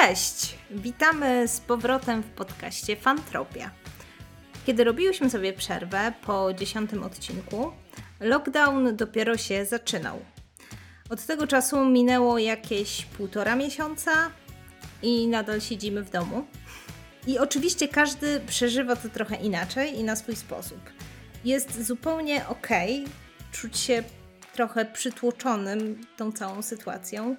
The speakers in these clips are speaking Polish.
Cześć! Witamy z powrotem w podcaście Fantropia. Kiedy robiłyśmy sobie przerwę po dziesiątym odcinku, lockdown dopiero się zaczynał. Od tego czasu minęło jakieś półtora miesiąca i nadal siedzimy w domu. I oczywiście każdy przeżywa to trochę inaczej i na swój sposób. Jest zupełnie ok czuć się trochę przytłoczonym tą całą sytuacją.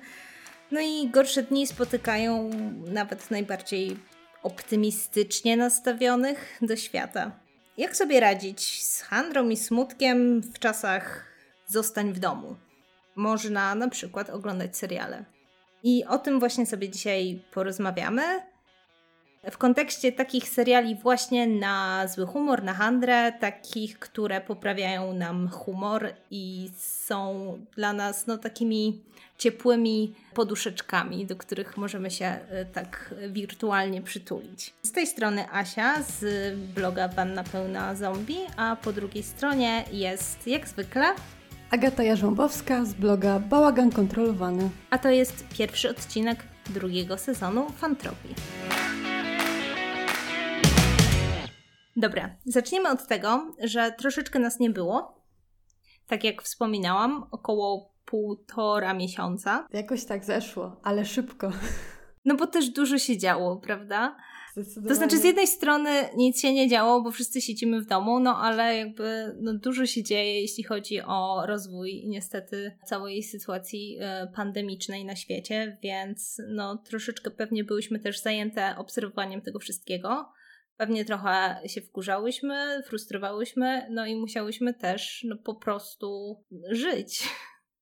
No i gorsze dni spotykają nawet najbardziej optymistycznie nastawionych do świata. Jak sobie radzić z handrą i smutkiem w czasach zostań w domu? Można na przykład oglądać seriale. I o tym właśnie sobie dzisiaj porozmawiamy w kontekście takich seriali właśnie na zły humor, na handrę, takich, które poprawiają nam humor i są dla nas no, takimi ciepłymi poduszeczkami, do których możemy się e, tak wirtualnie przytulić. Z tej strony Asia z bloga Wanna Pełna Zombie, a po drugiej stronie jest jak zwykle Agata Jarząbowska z bloga Bałagan Kontrolowany. A to jest pierwszy odcinek drugiego sezonu Fantropii. Dobra, zaczniemy od tego, że troszeczkę nas nie było. Tak jak wspominałam, około półtora miesiąca. Jakoś tak zeszło, ale szybko. No bo też dużo się działo, prawda? To znaczy, z jednej strony nic się nie działo, bo wszyscy siedzimy w domu, no ale jakby no, dużo się dzieje, jeśli chodzi o rozwój niestety całej sytuacji y, pandemicznej na świecie, więc no troszeczkę pewnie byłyśmy też zajęte obserwowaniem tego wszystkiego. Pewnie trochę się wkurzałyśmy, frustrowałyśmy, no i musiałyśmy też no, po prostu żyć.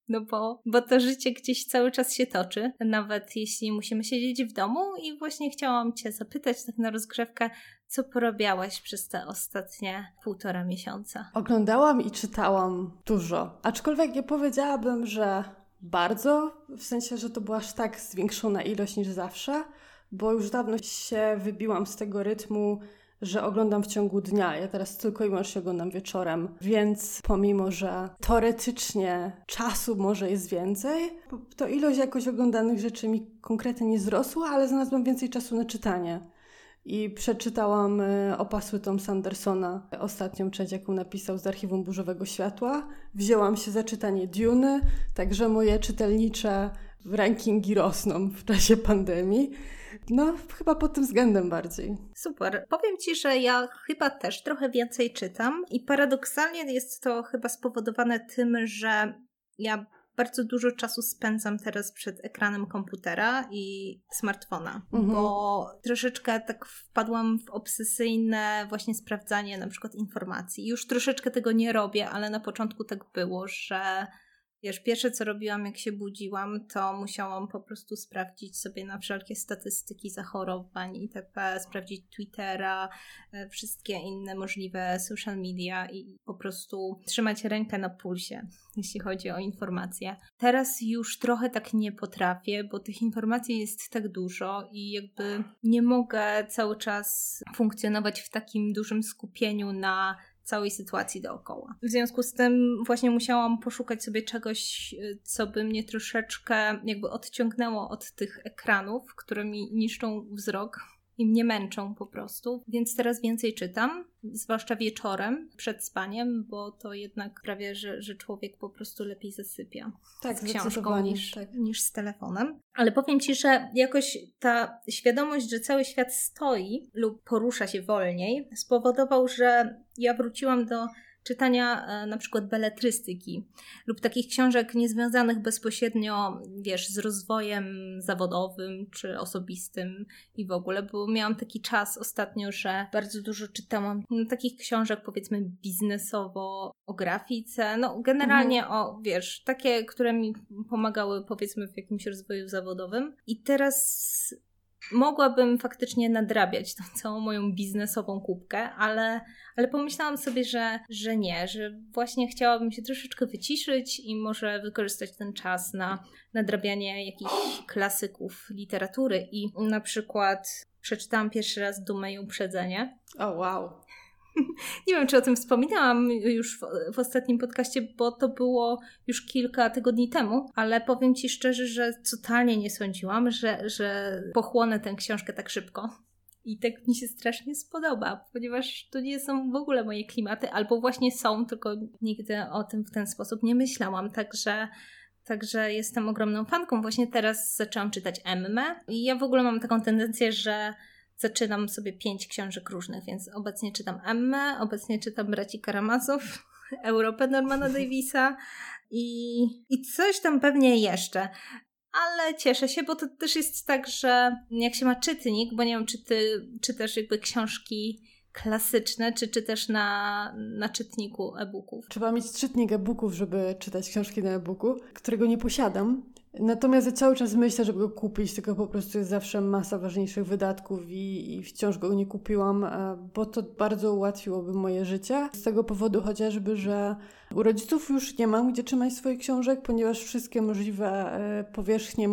No bo, bo to życie gdzieś cały czas się toczy, nawet jeśli musimy siedzieć w domu i właśnie chciałam Cię zapytać tak na rozgrzewkę, co porobiałaś przez te ostatnie półtora miesiąca? Oglądałam i czytałam dużo, aczkolwiek nie powiedziałabym, że bardzo, w sensie, że to była aż tak zwiększona ilość niż zawsze, bo już dawno się wybiłam z tego rytmu, że oglądam w ciągu dnia. Ja teraz tylko i wyłącznie oglądam wieczorem, więc pomimo, że teoretycznie czasu może jest więcej, to ilość jakoś oglądanych rzeczy mi konkretnie nie wzrosła, ale znalazłam więcej czasu na czytanie. I przeczytałam e, opasły Tom Sandersona, ostatnią część, jaką napisał z Archiwum Burzowego Światła. Wzięłam się za czytanie Duny, także moje czytelnicze rankingi rosną w czasie pandemii. No, chyba pod tym względem bardziej. Super. Powiem Ci, że ja chyba też trochę więcej czytam i paradoksalnie jest to chyba spowodowane tym, że ja bardzo dużo czasu spędzam teraz przed ekranem komputera i smartfona, mhm. bo troszeczkę tak wpadłam w obsesyjne właśnie sprawdzanie na przykład informacji. Już troszeczkę tego nie robię, ale na początku tak było, że Wiesz, pierwsze co robiłam, jak się budziłam, to musiałam po prostu sprawdzić sobie na wszelkie statystyki zachorowań itp., sprawdzić Twittera, e, wszystkie inne możliwe social media i po prostu trzymać rękę na pulsie, jeśli chodzi o informacje. Teraz już trochę tak nie potrafię, bo tych informacji jest tak dużo i jakby nie mogę cały czas funkcjonować w takim dużym skupieniu na całej sytuacji dookoła. W związku z tym właśnie musiałam poszukać sobie czegoś, co by mnie troszeczkę jakby odciągnęło od tych ekranów, które mi niszczą wzrok i mnie męczą po prostu. Więc teraz więcej czytam, zwłaszcza wieczorem przed spaniem, bo to jednak prawie, że, że człowiek po prostu lepiej zasypia tak, z książką niż, tak. niż z telefonem. Ale powiem Ci, że jakoś ta świadomość, że cały świat stoi lub porusza się wolniej, spowodował, że ja wróciłam do czytania e, na przykład beletrystyki lub takich książek niezwiązanych bezpośrednio, wiesz, z rozwojem zawodowym czy osobistym i w ogóle, bo miałam taki czas ostatnio, że bardzo dużo czytałam no, takich książek powiedzmy biznesowo o grafice, no generalnie mhm. o, wiesz, takie, które mi pomagały powiedzmy w jakimś rozwoju zawodowym i teraz mogłabym faktycznie nadrabiać tą całą moją biznesową kubkę, ale, ale pomyślałam sobie, że, że nie, że właśnie chciałabym się troszeczkę wyciszyć i może wykorzystać ten czas na nadrabianie jakichś klasyków literatury i na przykład przeczytałam pierwszy raz Dumę i Uprzedzenie. O oh, wow. Nie wiem, czy o tym wspominałam już w, w, ostatnim podcaście, bo to było już kilka tygodni temu, ale powiem Ci szczerze, że totalnie nie sądziłam, że, że pochłonę tę książkę tak szybko. I tak mi się strasznie spodoba, ponieważ to nie są w ogóle moje klimaty, albo właśnie są, tylko nigdy o tym w ten sposób nie myślałam. Także Także jestem ogromną fanką. Właśnie teraz zaczęłam czytać Emmę i ja w ogóle mam taką tendencję, że zaczynam sobie pięć książek różnych, więc obecnie czytam Emmę, obecnie czytam Braci Karamazow, Europę Normana Davisa i, i coś tam pewnie jeszcze. Ale cieszę się, bo to też jest tak, że jak się ma czytnik, bo nie wiem, czy ty czytasz jakby książki klasyczne, czy czytasz na, na czytniku e-booków? Trzeba mieć czytnik e-booków, żeby czytać książki na e-booku, którego nie posiadam. Natomiast ja cały czas myślę, żeby go kupić, tylko po prostu jest zawsze masa ważniejszych wydatków i, i wciąż go nie kupiłam, e, bo to bardzo ułatwiłoby moje życie. Z tego powodu chociażby, że u rodziców już nie mam gdzie trzymać swoich książek, ponieważ wszystkie możliwe e, powierzchnie,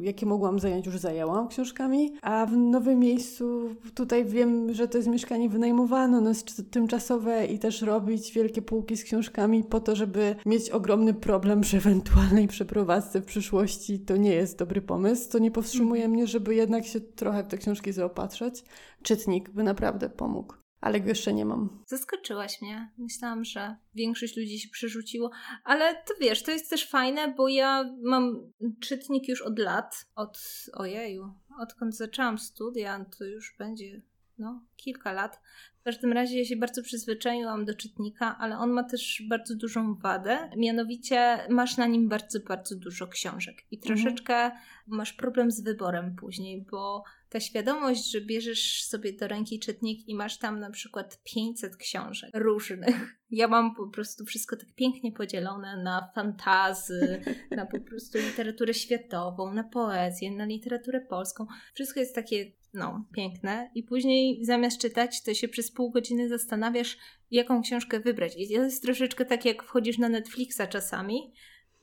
jakie mogłam zająć, już zajęłam książkami, a w nowym miejscu tutaj wiem, że to jest mieszkanie wynajmowane, ono jest tymczasowe i też robić wielkie półki z książkami po to, żeby mieć ogromny problem przy ewentualnej przeprowadzce w przyszłości, to nie jest dobry pomysł. To nie powstrzymuje mhm. mnie, żeby jednak się trochę w te książki zaopatrzać. Czytnik by naprawdę pomógł ale go jeszcze nie mam. Zaskoczyłaś mnie. Myślałam, że większość ludzi się przerzuciło, ale to wiesz, to jest też fajne, bo ja mam czytnik już od lat, od ojeju, odkąd zaczęłam studia, to już będzie no, kilka lat. W każdym razie ja się bardzo przyzwyczaiłam do czytnika, ale on ma też bardzo dużą wadę. Mianowicie masz na nim bardzo, bardzo dużo książek i mhm. troszeczkę mhm. masz problem z wyborem później, bo ta świadomość, że bierzesz sobie do ręki czytnik i masz tam na przykład 500 książek różnych. Ja mam po prostu wszystko tak pięknie podzielone na fantazy, na po prostu literaturę światową, na poezję, na literaturę polską. Wszystko jest takie, no, piękne. I później zamiast czytać, to się przez pół godziny zastanawiasz, jaką książkę wybrać. I to jest troszeczkę tak, jak wchodzisz na Netflixa czasami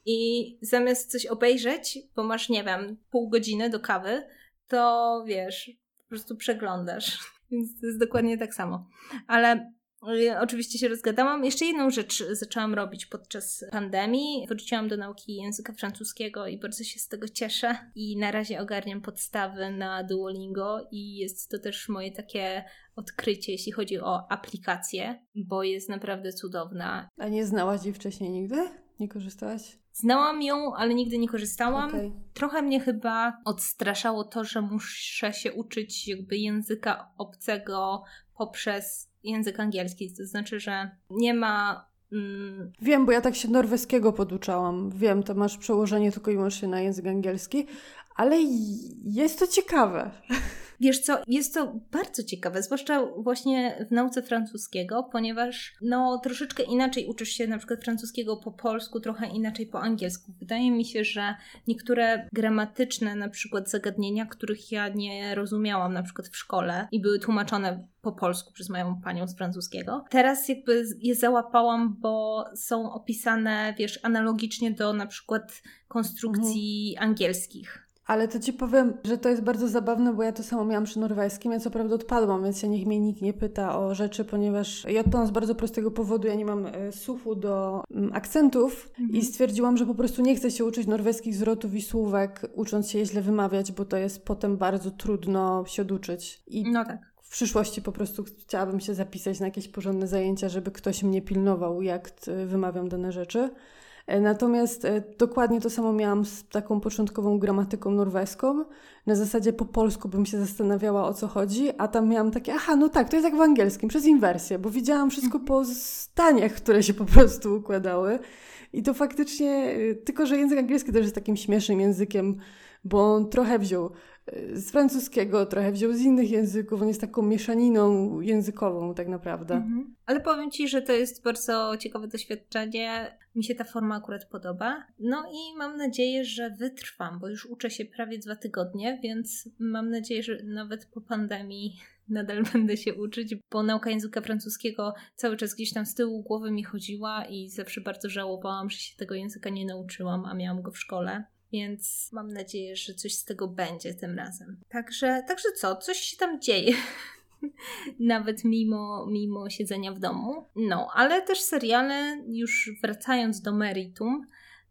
i zamiast coś obejrzeć, bo masz, nie wiem, pół godziny do kawy, to wiesz, po prostu przeglądasz. Więc to jest dokładnie tak samo. Ale ja oczywiście się rozgadałam. Jeszcze jedną rzecz zaczęłam robić podczas pandemii. Wróciłam do nauki języka francuskiego i bardzo się z tego cieszę. I na razie ogarniam podstawy na Duolingo i jest to też moje takie odkrycie, jeśli chodzi o aplikację, bo jest naprawdę cudowna. A nie znałaś jej wcześniej nigdy? Nie korzystałaś? Znałam ją, ale nigdy nie korzystałam. Okay. Trochę mnie chyba odstraszało to, że muszę się uczyć jakby języka obcego poprzez język angielski. To znaczy, że nie ma mm, Wiem, bo ja tak się norweskiego poduczałam. Wiem, to masz przełożenie tylko i wyłącznie na język angielski, ale jest to ciekawe. Wiesz co, jest to bardzo ciekawe, zwłaszcza właśnie w nauce francuskiego, ponieważ no troszeczkę inaczej uczysz się na przykład francuskiego po polsku, trochę inaczej po angielsku. Wydaje mi się, że niektóre gramatyczne na przykład zagadnienia, których ja nie rozumiałam na przykład w szkole i były tłumaczone po polsku przez moją panią z francuskiego. Teraz jakby je załapałam, bo są opisane, wiesz, analogicznie do na przykład konstrukcji mhm. angielskich. Ale to ci powiem, że to jest bardzo zabawne, bo ja to samo miałam przy norweskim. Ja co prawda odpadłam, więc się niech mnie nikt nie pyta o rzeczy, ponieważ ja odpadłam z bardzo prostego powodu. Ja nie mam e, słuchu do mm, akcentów mhm. i stwierdziłam, że po prostu nie chcę się uczyć norweskich zwrotów i słówek, ucząc się je źle wymawiać, bo to jest potem bardzo trudno się oduczyć. I no tak. W przyszłości po prostu chciałabym się zapisać na jakieś porządne zajęcia, żeby ktoś mnie pilnował, jak wymawiam dane rzeczy. E, natomiast e, dokładnie to samo miałam z taką początkową gramatyką norweską. Na zasadzie po polsku bym się zastanawiała o co chodzi, a tam miałam takie, aha, no tak, to jest jak w angielskim, przez inwersję, bo widziałam wszystko po zdaniach, które się po prostu układały. I to faktycznie, e, tylko że język angielski też jest takim śmiesznym językiem, bo on trochę wziął z francuskiego, trochę wziął z innych języków. On jest taką mieszaniną językową tak naprawdę. Mhm. Ale powiem Ci, że to jest bardzo ciekawe doświadczenie. Mi się ta forma akurat podoba. No i mam nadzieję, że wytrwam, bo już uczę się prawie dwa tygodnie, więc mam nadzieję, że nawet po pandemii nadal będę się uczyć, bo nauka języka francuskiego cały czas gdzieś tam z tyłu głowy mi chodziła i zawsze bardzo żałowałam, że się tego języka nie nauczyłam, a miałam go w szkole. Więc mam nadzieję, że coś z tego będzie tym razem. Także, także co? Coś się tam dzieje. nawet mimo, mimo siedzenia w domu. No, ale też seriale, już wracając do meritum,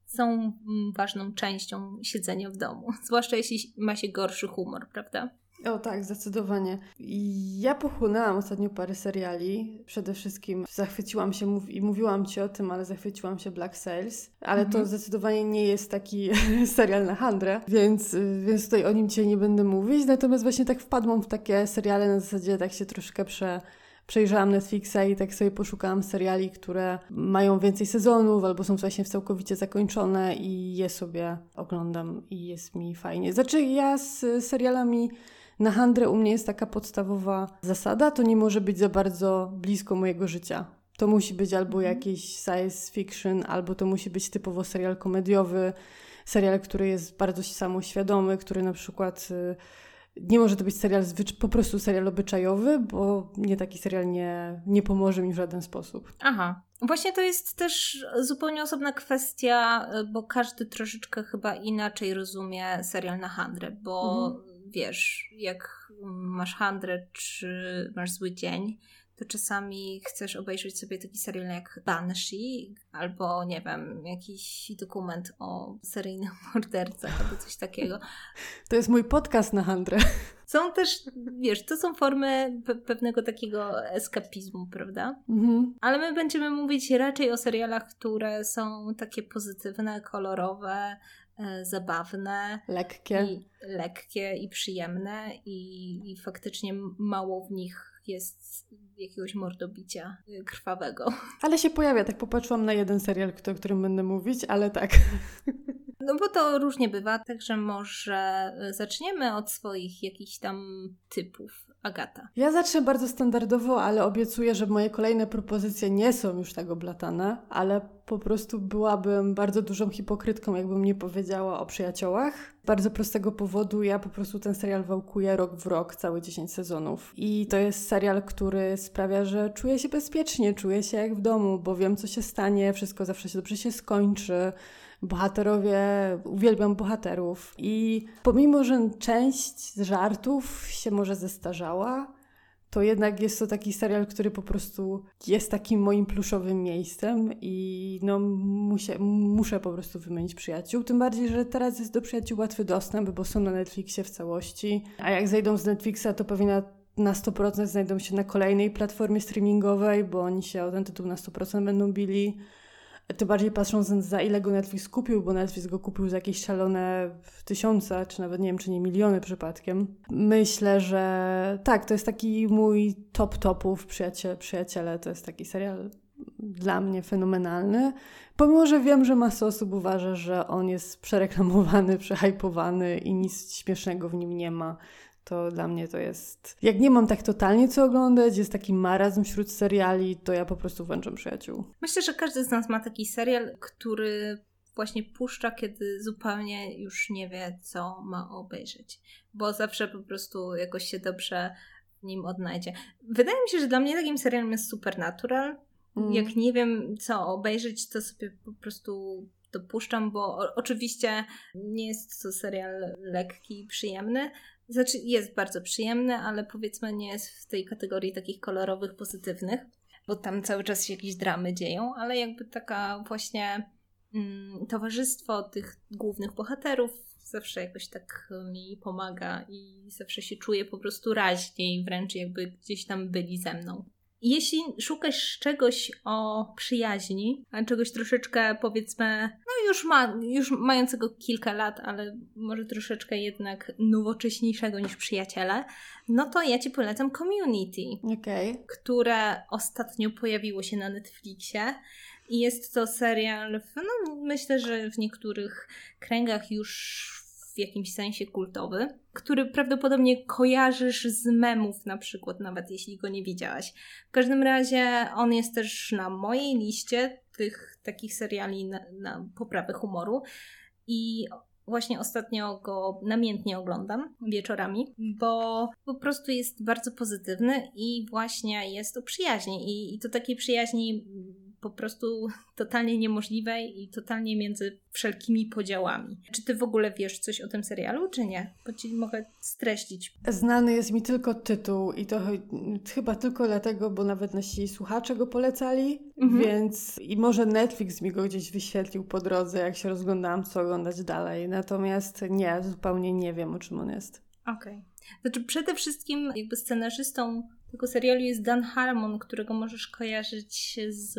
są mm, ważną częścią siedzenia w domu, zwłaszcza jeśli ma się gorszy humor, prawda? O tak, zdecydowanie. Ja pochłonęłam ostatnio parę seriali. Przede wszystkim zachwyciłam się mów i mówiłam Ci o tym, ale zachwyciłam się Black Sails. Ale mhm. to zdecydowanie nie jest taki serial na handrę, więc, więc tutaj o nim dzisiaj nie będę mówić. Natomiast właśnie tak wpadłam w takie seriale na zasadzie tak się troszkę prze przejrzałam Netflixa i tak sobie poszukałam seriali, które mają więcej sezonów albo są właśnie całkowicie zakończone i je sobie oglądam i jest mi fajnie. Znaczy ja z serialami na handrę u mnie jest taka podstawowa zasada, to nie może być za bardzo blisko mojego życia. To musi być albo mhm. jakiś science fiction, albo to musi być typowo serial komediowy, serial, który jest bardzo samoświadomy, który na przykład y, nie może to być serial po prostu serial obyczajowy, bo nie taki serial nie, nie pomoże mi w żaden sposób. Aha. Właśnie to jest też zupełnie osobna kwestia, y, bo każdy troszeczkę chyba inaczej rozumie serial na handrę, bo mhm wiesz, jak masz handrę czy masz zły dzień, to czasami chcesz obejrzeć sobie taki serial jak Banshee albo, nie wiem, jakiś dokument o seryjnych mordercach albo coś takiego. To jest mój podcast na handrę. Są też, wiesz, to są formy pe pewnego takiego eskapizmu, prawda? Mhm. Ale my będziemy mówić raczej o serialach, które są takie pozytywne, kolorowe, zabawne, lekkie i, lekkie i przyjemne i, i faktycznie mało w nich jest jakiegoś mordobicia e, krwawego. Ale się pojawia, tak popatrzyłam na jeden serial, o którym będę mówić, ale tak. No bo to różnie bywa, także może e, zaczniemy od swoich jakichś tam typów. Agata. Ja zacznę bardzo standardowo, ale obiecuję, że moje kolejne propozycje nie są już tak oblatane, ale po prostu byłabym bardzo dużą hipokrytką, jakbym nie powiedziała o przyjaciołach. Z bardzo prostego powodu ja po prostu ten serial wałkuję rok w rok, całe 10 sezonów. I to jest serial, który sprawia, że czuję się bezpiecznie, czuję się jak w domu, bo wiem, co się stanie, wszystko zawsze się dobrze się skończy bohaterowie, uwielbiam bohaterów. I pomimo, że część żartów się może zestarzała, to jednak jest to taki serial, który po prostu jest takim moim pluszowym miejscem i no muszę, muszę po prostu wymienić przyjaciół. Tym bardziej, że teraz jest do przyjaciół łatwy dostęp, bo są na Netflixie w całości. A jak zejdą z Netflixa, to pewnie na, na 100% znajdą się na kolejnej platformie streamingowej, bo oni się o ten tytuł na 100% będą bili. Tym bardziej patrząc za ile go Netflix kupił, bo Netflix go kupił za jakieś szalone tysiące, czy nawet nie wiem, czy nie miliony przypadkiem. Myślę, że tak, to jest taki mój top topów przyjaciele, przyjaciele. To jest taki serial dla mnie fenomenalny. Pomimo, że wiem, że masa osób uważa, że on jest przereklamowany, przehypowany i nic śmiesznego w nim nie ma to dla mnie to jest. Jak nie mam tak totalnie co oglądać, jest taki marazm wśród seriali, to ja po prostu włączam przyjaciół. Myślę, że każdy z nas ma taki serial, który właśnie puszcza, kiedy zupełnie już nie wie, co ma obejrzeć. Bo zawsze po prostu jakoś się dobrze w nim odnajdzie. Wydaje mi się, że dla mnie takim serialem jest Supernatural. Mm. Jak nie wiem, co obejrzeć, to sobie po prostu dopuszczam, bo oczywiście nie jest to serial lekki i przyjemny, znaczy jest bardzo przyjemny, ale powiedzmy nie jest w tej kategorii takich kolorowych, pozytywnych, bo tam cały czas się jakieś dramy dzieją, ale jakby taka właśnie mm, towarzystwo tych głównych bohaterów zawsze jakoś tak mi pomaga i zawsze się czuję po prostu raźniej, wręcz jakby gdzieś tam byli ze mną. Jeśli szukasz czegoś o przyjaźni, a czegoś troszeczkę powiedzmy, no już, ma, już mającego kilka lat, ale może troszeczkę jednak nowocześniejszego niż przyjaciele, no to ja ci polecam Community, okay. które ostatnio pojawiło się na Netflixie. I jest to serial, no myślę, że w niektórych kręgach już w jakimś sensie kultowy, który prawdopodobnie kojarzysz z memów na przykład, nawet jeśli go nie widziałaś. W każdym razie on jest też na mojej liście tych takich seriali na, na poprawę humoru i Właśnie ostatnio go namiętnie oglądam wieczorami, bo po prostu jest bardzo pozytywny i właśnie jest o przyjaźni. I, i to takiej przyjaźni po prostu totalnie niemożliwej i totalnie między wszelkimi podziałami. Czy ty w ogóle wiesz coś o tym serialu, czy nie? Bo ci mogę streścić. Znany jest mi tylko tytuł i to chyba tylko dlatego, bo nawet nasi słuchacze go polecali, mhm. więc i może Netflix mi go gdzieś wyświetlił po drodze, jak się rozglądałam, co oglądać dalej. Natomiast nie, zupełnie nie wiem, o czym on jest. Okej. Okay. Znaczy przede wszystkim jakby scenarzystą tego serialu jest Dan Harmon, którego możesz kojarzyć z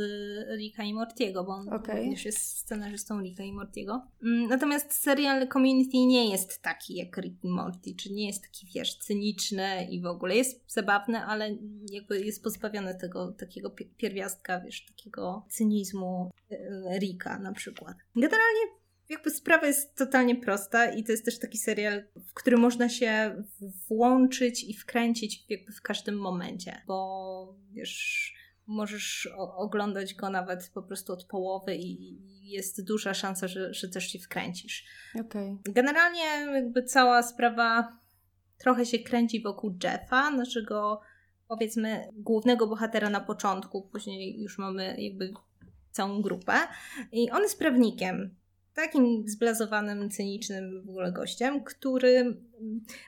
Ricka i Mortiego, bo on okay. również jest scenarzystą Ricka i Mortiego. Mm, natomiast serial Community nie jest taki jak Rick i Morty, czy nie jest taki, wiesz, cyniczny i w ogóle jest zabawny, ale jakby jest pozbawiony tego takiego pierwiastka, wiesz, takiego cynizmu e, Ricka na przykład. Generalnie jakby sprawa jest totalnie prosta i to jest też taki serial, w który można się włączyć i wkręcić jakby w każdym momencie, bo wiesz, możesz oglądać go nawet po prostu od połowy i jest duża szansa, że, że też się wkręcisz. Okay. Generalnie jakby cała sprawa trochę się kręci wokół Jeffa, naszego powiedzmy głównego bohatera na początku, później już mamy jakby całą grupę i on jest prawnikiem takim zblazowanym, cynicznym w ogóle gościem, który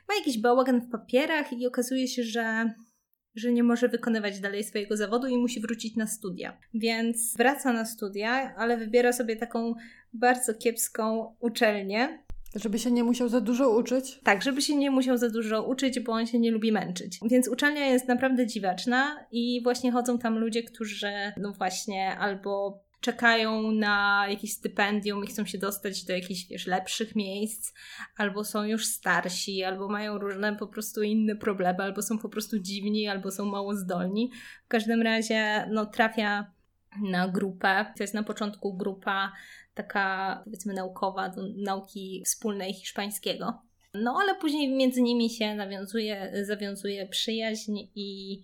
ma jakiś bałagan w papierach i okazuje się, że, że nie może wykonywać dalej swojego zawodu i musi wrócić na studia. Więc wraca na studia, ale wybiera sobie taką bardzo kiepską uczelnię, żeby się nie musiał za dużo uczyć? Tak, żeby się nie musiał za dużo uczyć, bo on się nie lubi męczyć. Więc uczelnia jest naprawdę dziwaczna i właśnie chodzą tam ludzie, którzy, no właśnie, albo czekają na jakieś stypendium i chcą się dostać do jakichś, wiesz, lepszych miejsc, albo są już starsi, albo mają różne po prostu inne problemy, albo są po prostu dziwni, albo są mało zdolni. W każdym razie, no, trafia na grupę. To jest na początku grupa taka, powiedzmy, naukowa, do nauki wspólnej hiszpańskiego. No, ale później między nimi się nawiązuje, zawiązuje przyjaźń i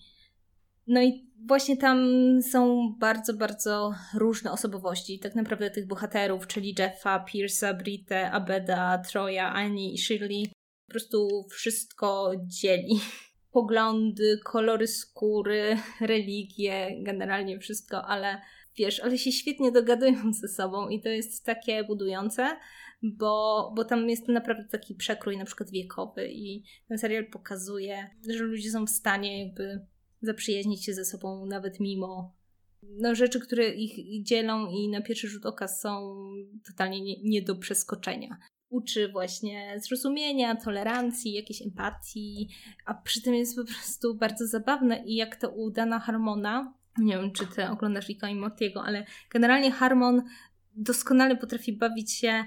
no i właśnie tam są bardzo, bardzo różne osobowości, tak naprawdę tych bohaterów, czyli Jeffa, Pierce'a, Britę, Abeda, Troja, Annie i Shirley. Po prostu wszystko dzieli. Poglądy, kolory skóry, religie, generalnie wszystko, ale wiesz, ale się świetnie dogadują ze sobą i to jest takie budujące, bo, bo tam jest naprawdę taki przekrój na przykład wiekowy i ten serial pokazuje, że ludzie są w stanie jakby zaprzyjaźnić się ze sobą nawet mimo no, rzeczy, które ich dzielą i na pierwszy rzut oka są totalnie nie, nie do przeskoczenia. Uczy właśnie zrozumienia, tolerancji, jakiejś empatii, a przy tym jest po prostu bardzo zabawne i jak to u Dana Harmona, nie wiem czy ty oglądasz Ricka i Mortiego, ale generalnie Harmon doskonale potrafi bawić się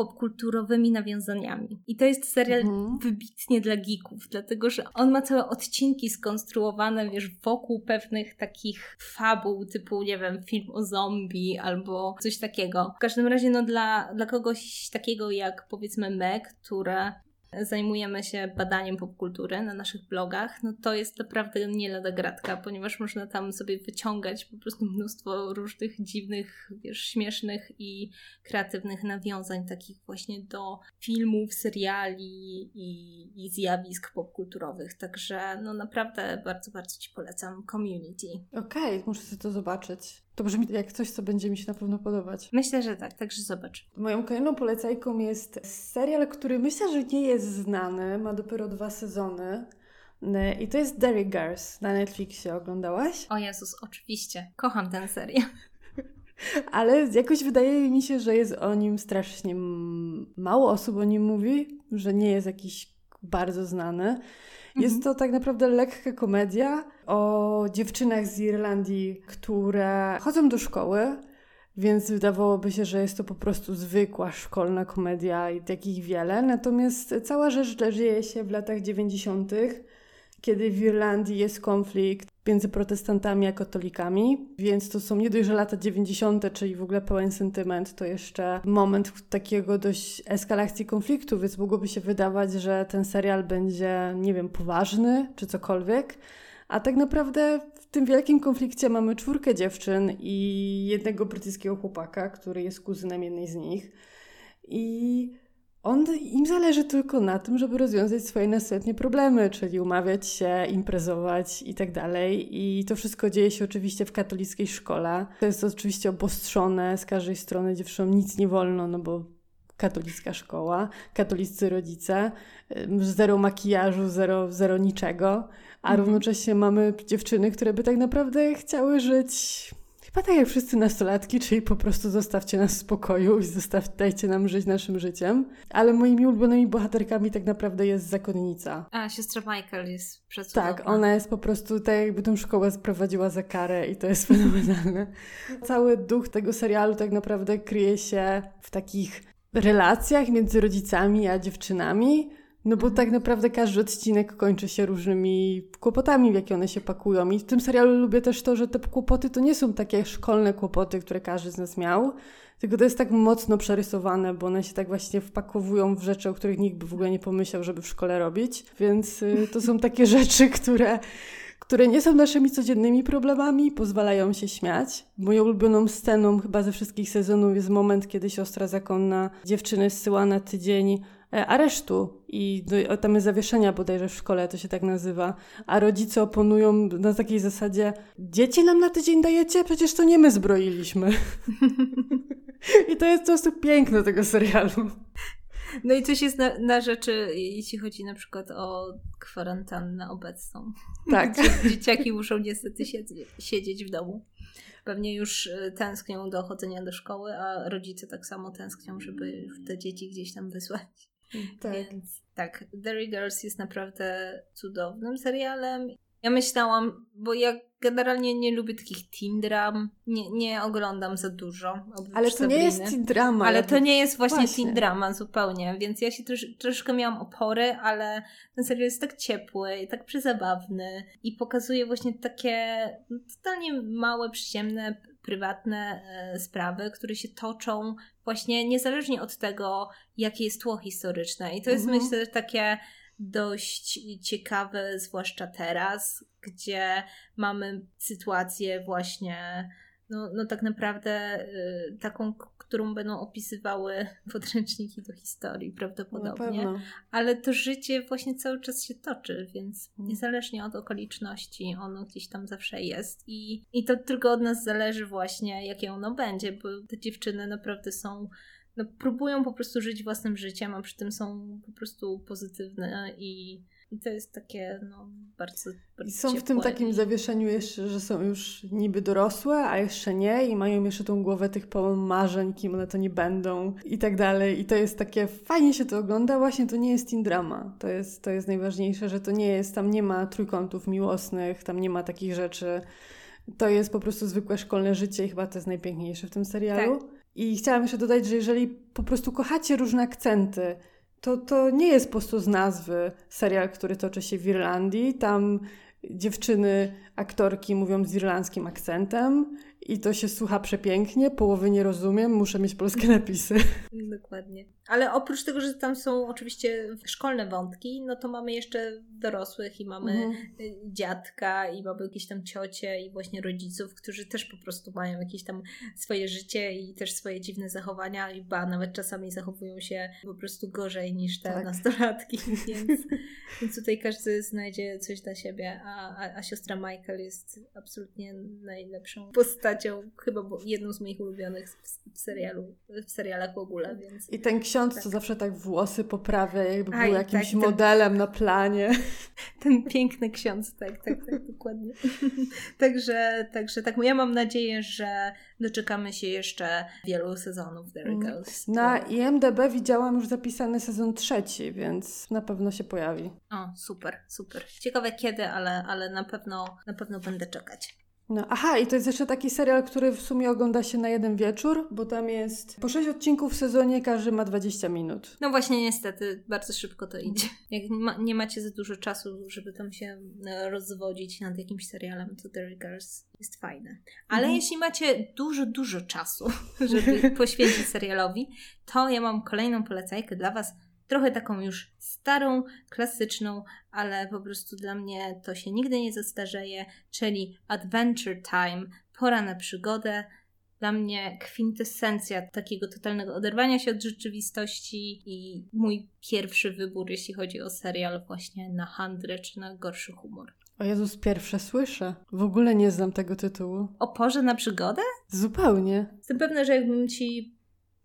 popkulturowymi nawiązaniami. I to jest serial mhm. wybitnie dla geeków, dlatego że on ma całe odcinki skonstruowane, wiesz, wokół pewnych takich fabuł, typu, nie wiem, film o zombie albo coś takiego. W każdym razie, no dla, dla kogoś takiego jak powiedzmy Meg, które zajmujemy się badaniem popkultury na naszych blogach, no to jest naprawdę nie lada gratka, ponieważ można tam sobie wyciągać po prostu mnóstwo różnych dziwnych, wiesz, śmiesznych i kreatywnych nawiązań takich właśnie do filmów, seriali i, i zjawisk popkulturowych. Także no naprawdę bardzo, bardzo Ci polecam Community. Okej, okay, muszę sobie to zobaczyć. To brzmi jak coś, co będzie mi się na pewno podobać. Myślę, że tak, także zobacz. Moją kolejną polecajką jest serial, który myślę, że nie jest znany, ma dopiero dwa sezony. I to jest Derry Girls na Netflixie. Oglądałaś? O Jezus, oczywiście. Kocham ten serial. Ale jakoś wydaje mi się, że jest o nim strasznie mało osób o nim mówi, że nie jest jakiś bardzo znany. Jest mhm. to tak naprawdę lekka komedia o dziewczynach z Irlandii, które chodzą do szkoły, więc wydawałoby się, że jest to po prostu zwykła szkolna komedia i takich wiele. Natomiast cała rzecz dzieje się w latach 90., kiedy w Irlandii jest konflikt między protestantami a katolikami, więc to są nie dość, że lata 90., czyli w ogóle pełen sentyment, to jeszcze moment takiego dość eskalacji konfliktu, więc mogłoby się wydawać, że ten serial będzie, nie wiem, poważny czy cokolwiek. A tak naprawdę w tym wielkim konflikcie mamy czwórkę dziewczyn i jednego brytyjskiego chłopaka, który jest kuzynem jednej z nich. I on, im zależy tylko na tym, żeby rozwiązać swoje następne problemy, czyli umawiać się, imprezować i tak dalej. I to wszystko dzieje się oczywiście w katolickiej szkole. To jest oczywiście obostrzone z każdej strony, dziewczynom nic nie wolno, no bo katolicka szkoła, katolicy rodzice, zero makijażu, zero, zero niczego, a mhm. równocześnie mamy dziewczyny, które by tak naprawdę chciały żyć Chyba tak jak wszyscy nastolatki, czyli po prostu zostawcie nas w spokoju i zostaw, dajcie nam żyć naszym życiem. Ale moimi ulubionymi bohaterkami tak naprawdę jest zakonnica. A, siostra Michael jest przecudowna. Tak, ona jest po prostu tak jakby tą szkołę sprowadziła za karę i to jest fenomenalne. Cały duch tego serialu tak naprawdę kryje się w takich relacjach między rodzicami a dziewczynami, no bo tak naprawdę każdy odcinek kończy się różnymi kłopotami, w jakie one się pakują. I w tym serialu lubię też to, że te kłopoty to nie są takie szkolne kłopoty, które każdy z nas miał, tylko to jest tak mocno przerysowane, bo one się tak właśnie wpakowują w rzeczy, o których nikt by w ogóle nie pomyślał, żeby w szkole robić. Więc y, to są takie rzeczy, które, które nie są naszymi codziennymi problemami, pozwalają się śmiać. Moją ulubioną sceną chyba ze wszystkich sezonów jest moment, kiedy siostra zakonna dziewczyny zsyła na tydzień aresztu i tam jest zawieszenia bodajże w szkole, to się tak nazywa, a rodzice oponują na takiej zasadzie dzieci nam na tydzień dajecie? Przecież to nie my zbroiliśmy. I to jest po prostu piękne tego serialu. No i coś jest na, na rzeczy, jeśli chodzi na przykład o kwarantannę obecną. Tak. Dzieciaki muszą niestety siedzieć, siedzieć w domu. Pewnie już e, tęsknią do chodzenia do szkoły, a rodzice tak samo tęsknią, żeby te dzieci gdzieś tam wysłać. Tak. Więc tak, The Girls jest naprawdę cudownym serialem. Ja myślałam, bo ja generalnie nie lubię takich teen dram, nie, nie oglądam za dużo. Ale to Sabriny. nie jest teen drama. Ale to nie jest właśnie, właśnie. teen drama zupełnie, więc ja się trosz, troszkę miałam opory, ale ten serial jest tak ciepły i tak przezabawny i pokazuje właśnie takie totalnie małe, przyziemne prywatne e, sprawy, które się toczą właśnie niezależnie od tego, jakie jest tło historyczne. I to jest mhm. myślę takie dość ciekawe, zwłaszcza teraz, gdzie mamy sytuację właśnie no, no tak naprawdę y, taką, którą będą opisywały podręczniki do historii prawdopodobnie. Ale to życie właśnie cały czas się toczy, więc niezależnie od okoliczności ono gdzieś tam zawsze jest i, i to tylko od nas zależy właśnie, jakie ono będzie, bo te dziewczyny naprawdę są no, próbują po prostu żyć własnym życiem, a przy tym są po prostu pozytywne i i to jest takie, no, bardzo, bardzo I są ciepłe. w tym takim zawieszeniu jeszcze, że są już niby dorosłe, a jeszcze nie i mają jeszcze tą głowę tych marzeń, kim one to nie będą i tak dalej. I to jest takie, fajnie się to ogląda, właśnie to nie jest teen drama. To jest, to jest najważniejsze, że to nie jest, tam nie ma trójkątów miłosnych, tam nie ma takich rzeczy. To jest po prostu zwykłe szkolne życie i chyba to jest najpiękniejsze w tym serialu. Tak. I chciałam jeszcze dodać, że jeżeli po prostu kochacie różne akcenty, to, to nie jest po prostu z nazwy serial, który toczy się w Irlandii. Tam dziewczyny, aktorki mówią z irlandzkim akcentem i to się słucha przepięknie, połowy nie rozumiem, muszę mieć polskie napisy. Dokładnie. Ale oprócz tego, że tam są oczywiście szkolne wątki, no to mamy jeszcze dorosłych i mamy mhm. Y, dziadka i mamy jakieś tam ciocie i właśnie rodziców, którzy też po prostu mają jakieś tam swoje życie i też swoje dziwne zachowania i ba, nawet czasami zachowują się po prostu gorzej niż te tak. nastolatki, więc, więc tutaj każdy znajdzie coś dla siebie, a, a, a siostra Michael jest absolutnie najlepszą postacią, chyba jedną z moich ulubionych w, serialu, w serialach w ogóle, więc... I ten ksiądz tak. to zawsze tak włosy poprawia, jakby był jakimś tak, modelem ten, na planie. Ten piękny ksiądz, tak, tak, tak, dokładnie. także, także tak, ja mam nadzieję, że doczekamy się jeszcze wielu sezonów The mm. Girls. Na IMDB widziałam już zapisany sezon trzeci, więc na pewno się pojawi. O, super, super. Ciekawe kiedy, ale, ale na pewno na pewno będę czekać. No, aha, i to jest jeszcze taki serial, który w sumie ogląda się na jeden wieczór, bo tam jest po 6 odcinków w sezonie, każdy ma 20 minut. No właśnie, niestety, bardzo szybko to idzie. Jak nie, ma, nie macie za dużo czasu, żeby tam się e, rozwodzić nad jakimś serialem, to The Girls jest fajne. Ale mhm. jeśli macie dużo, dużo czasu, żeby poświęcić serialowi, to ja mam kolejną polecajkę dla Was trochę taką już starą, klasyczną, ale po prostu dla mnie to się nigdy nie zastarzeje, czyli Adventure Time, pora na przygodę. dla mnie kwintesencja takiego totalnego oderwania się od rzeczywistości i mój pierwszy wybór, jeśli chodzi o serial właśnie na handrę czy na gorszy humor. O Jezus, pierwsze słyszę. W ogóle nie znam tego tytułu. O porze na przygodę? Zupełnie. Jestem pewna, że jakbym ci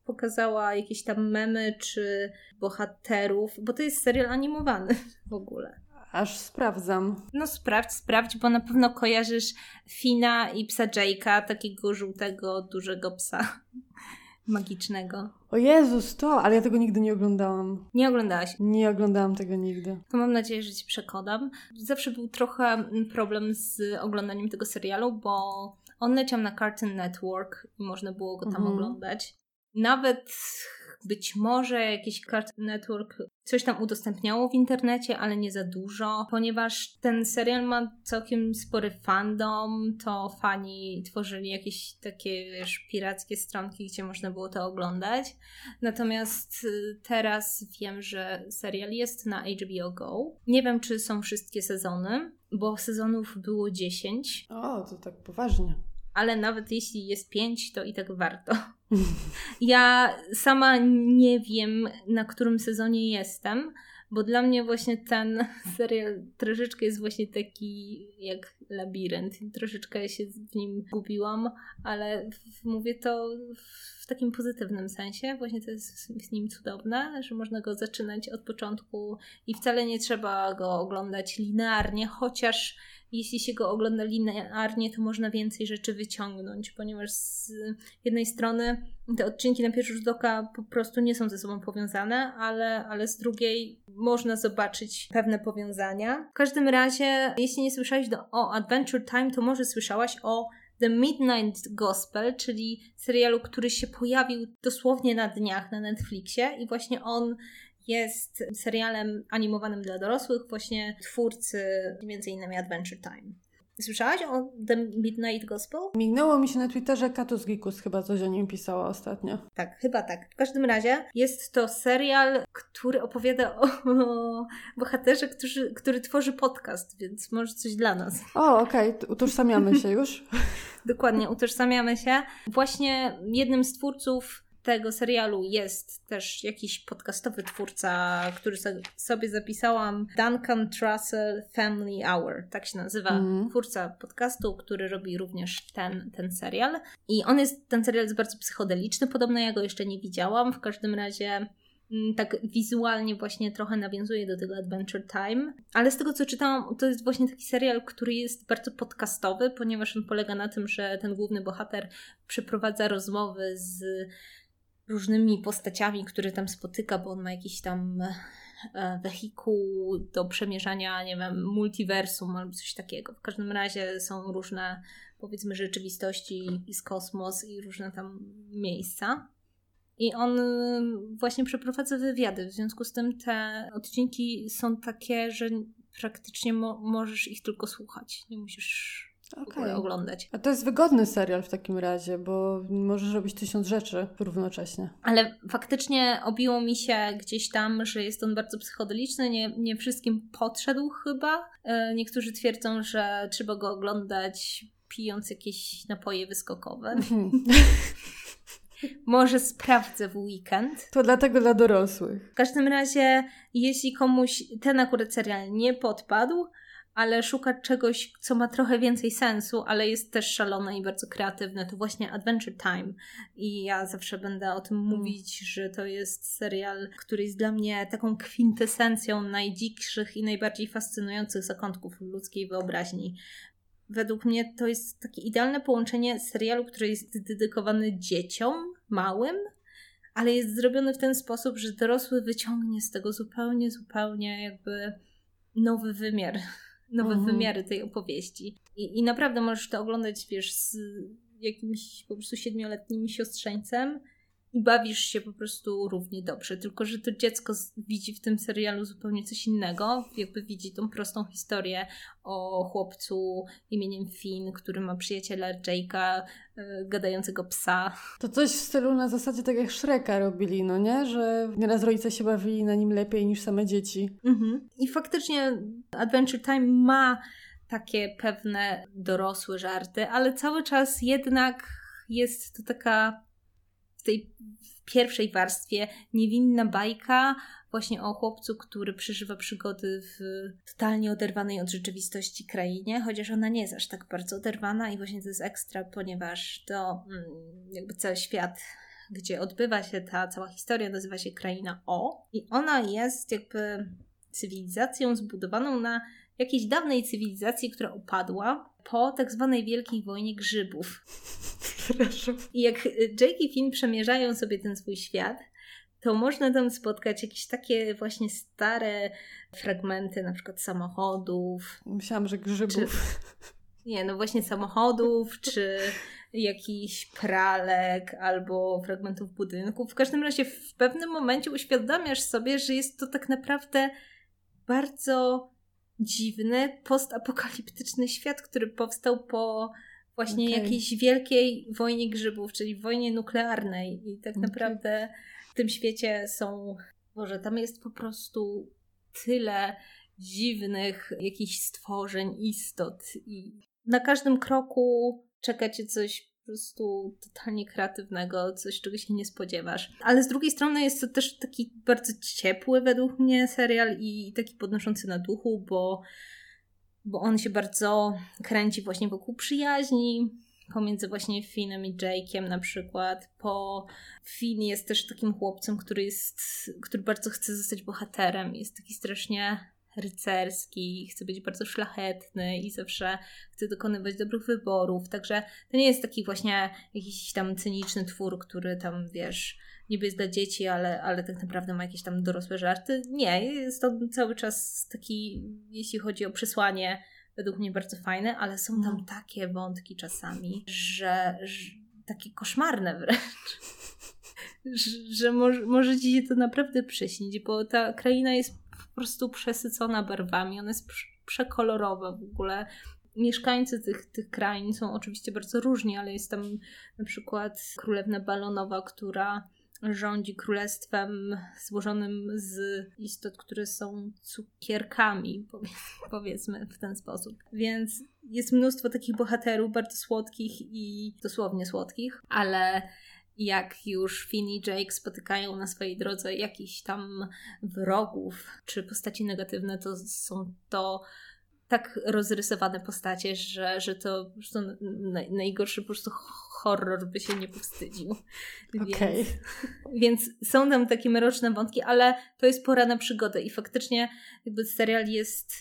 pokazała jakieś tam memy czy bohaterów, bo to jest serial animowany w ogóle. Aż sprawdzam. No sprawdź, sprawdź, bo na pewno kojarzysz Fina i psa Jake'a, takiego żółtego, dużego psa magicznego. O Jezus, to, ale ja tego nigdy nie oglądałam. Nie oglądałaś? Nie oglądałam tego nigdy. To mam nadzieję, że ci przekonam. Zawsze był trochę problem z oglądaniem tego serialu, bo on leciał na Cartoon Network i można było go tam mhm. oglądać. Nawet być może jakiś Cartoon Network coś tam udostępniało w internecie, ale nie za dużo, ponieważ ten serial ma całkiem spory fandom, to fani tworzyli jakieś takie, wiesz, pirackie stronki, gdzie można było to oglądać. Natomiast y, teraz wiem, że serial jest na HBO Go. Nie wiem, czy są wszystkie sezony, bo sezonów było 10. O, to tak poważnie ale nawet jeśli jest pięć, to i tak warto. Ja sama nie wiem, na którym sezonie jestem, bo dla mnie właśnie ten serial troszeczkę jest właśnie taki jak labirynt. Troszeczkę się w nim gubiłam, ale mówię to w takim pozytywnym sensie. Właśnie to jest w nim cudowne, że można go zaczynać od początku i wcale nie trzeba go oglądać linearnie, chociaż jeśli się go ogląda linearnie, to można więcej rzeczy wyciągnąć, ponieważ z jednej strony te odcinki na pierwszy rzut oka po prostu nie są ze sobą powiązane, ale, ale z drugiej można zobaczyć pewne powiązania. W każdym razie, jeśli nie słyszałeś do, o Adventure Time, to może słyszałaś o The Midnight Gospel, czyli serialu, który się pojawił dosłownie na dniach na Netflixie i właśnie on jest serialem animowanym dla dorosłych, właśnie twórcy m.in. Adventure Time. Słyszałaś o The Midnight Gospel? Mignęło mi się na Twitterze Katus Gikus chyba coś o nim pisała ostatnio. Tak, chyba tak. W każdym razie jest to serial, który opowiada o, o bohaterze, który, który tworzy podcast, więc może coś dla nas. O, okej, okay. utożsamiamy się już. Dokładnie, utożsamiamy się. Właśnie jednym z twórców tego serialu jest też jakiś podcastowy twórca, który sobie zapisałam, Duncan Trussell Family Hour, tak się nazywa mm. twórca podcastu, który robi również ten, ten serial. I on jest, ten serial jest bardzo psychodeliczny, podobno ja go jeszcze nie widziałam, w każdym razie mm, tak wizualnie właśnie trochę nawiązuje do tego Adventure Time, ale z tego co czytałam, to jest właśnie taki serial, który jest bardzo podcastowy, ponieważ on polega na tym, że ten główny bohater przeprowadza rozmowy z różnymi postaciami, które tam spotyka, bo on ma jakiś tam e, wehikuł do przemierzania, nie wiem, multiversum albo coś takiego. W każdym razie są różne, powiedzmy, rzeczywistości z kosmos i różne tam miejsca. I on e, właśnie przeprowadza wywiady. W związku z tym te odcinki są takie, że praktycznie mo możesz ich tylko słuchać. Nie musisz okay. oglądać. A to jest wygodny serial w takim razie, bo możesz robić tysiąc rzeczy równocześnie. Ale faktycznie obiło mi się gdzieś tam, że jest on bardzo psychodeliczny, nie, nie wszystkim podszedł chyba. E, niektórzy twierdzą, że trzeba go oglądać pijąc jakieś napoje wyskokowe. Mhm. Może sprawdzę w weekend. To dlatego dla dorosłych. W każdym razie, jeśli komuś ten akurat serial nie podpadł, ale szuka czegoś, co ma trochę więcej sensu, ale jest też szalone i bardzo kreatywne, to właśnie Adventure Time. I ja zawsze będę o tym mm. mówić, że to jest serial, który jest dla mnie taką kwintesencją najdzikszych i najbardziej fascynujących zakątków ludzkiej wyobraźni. Według mnie to jest takie idealne połączenie serialu, który jest dedykowany dzieciom małym, ale jest zrobiony w ten sposób, że dorosły wyciągnie z tego zupełnie, zupełnie jakby nowy wymiar nowe mhm. wymiary tej opowieści. I, I naprawdę możesz to oglądać, wiesz, z jakimś po prostu siedmioletnim siostrzeńcem i bawisz się po prostu równie dobrze. Tylko, że to dziecko widzi w tym serialu zupełnie coś innego. Jakby widzi tą prostą historię o chłopcu imieniem Finn, który ma przyjaciela Jake'a, yy, gadającego psa. To coś w stylu na zasadzie tak jak Shreka robili, no nie? Że nieraz rodzice się bawili na nim lepiej niż same dzieci. Mhm. I faktycznie Adventure Time ma takie pewne dorosłe żarty, ale cały czas jednak jest to taka tej pierwszej warstwie niewinna bajka właśnie o chłopcu, który przeżywa przygody w totalnie oderwanej od rzeczywistości krainie, chociaż ona nie jest aż tak bardzo oderwana i właśnie to jest ekstra, ponieważ to mm, jakby cały świat gdzie odbywa się ta cała historia, nazywa się Kraina O i ona jest jakby cywilizacją zbudowaną na jakiejś dawnej cywilizacji, która upadła po tak zwanej Wielkiej Wojnie Grzybów. I jak Jake i Finn przemierzają sobie ten swój świat, to można tam spotkać jakieś takie właśnie stare fragmenty, na przykład samochodów. Myślałam, że grzybów. Czy, nie, no właśnie samochodów, czy jakichś pralek albo fragmentów budynków. W każdym razie w pewnym momencie uświadamiasz sobie, że jest to tak naprawdę bardzo dziwny, postapokaliptyczny świat, który powstał po właśnie okay. jakiejś wielkiej wojnie grzybów, czyli wojnie nuklearnej. I tak okay. naprawdę w tym świecie są, może tam jest po prostu tyle dziwnych jakichś stworzeń, istot i na każdym kroku czeka cię coś po prostu totalnie kreatywnego, coś, czego się nie spodziewasz. Ale z drugiej strony jest to też taki bardzo ciepły według mnie serial i taki podnoszący na duchu, bo, bo on się bardzo kręci właśnie wokół przyjaźni, pomiędzy właśnie Finem i Jake'iem na przykład. Po Finn jest też takim chłopcem, który jest, który bardzo chce zostać bohaterem. Jest taki strasznie rycerski, chce być bardzo szlachetny i zawsze chce dokonywać dobrych wyborów. Także to nie jest taki właśnie jakiś tam cyniczny twór, który tam, wiesz, niby jest dla dzieci, ale, ale tak naprawdę ma jakieś tam dorosłe żarty. Nie, jest to cały czas taki, jeśli chodzi o przesłanie, według mnie bardzo fajne, ale są tam no. takie wątki czasami, że, że takie koszmarne wręcz. że, że może, może ci się to naprawdę przyśnić, bo ta kraina jest po prostu przesycona barwami, ona jest przekolorowa w ogóle. Mieszkańcy tych, tych krain są oczywiście bardzo różni, ale jest tam na przykład królewna Balonowa, która rządzi królestwem złożonym z istot, które są cukierkami, powiedzmy w ten sposób. Więc jest mnóstwo takich bohaterów bardzo słodkich i dosłownie słodkich, ale jak już Finn i Jake spotykają na swojej drodze jakichś tam wrogów czy postaci negatywne, to są to tak rozrysowane postacie, że, że to po prostu najgorszy po prostu horror by się nie powstydził. Okay. Więc, więc są tam takie mroczne wątki, ale to jest pora na przygodę i faktycznie jakby serial jest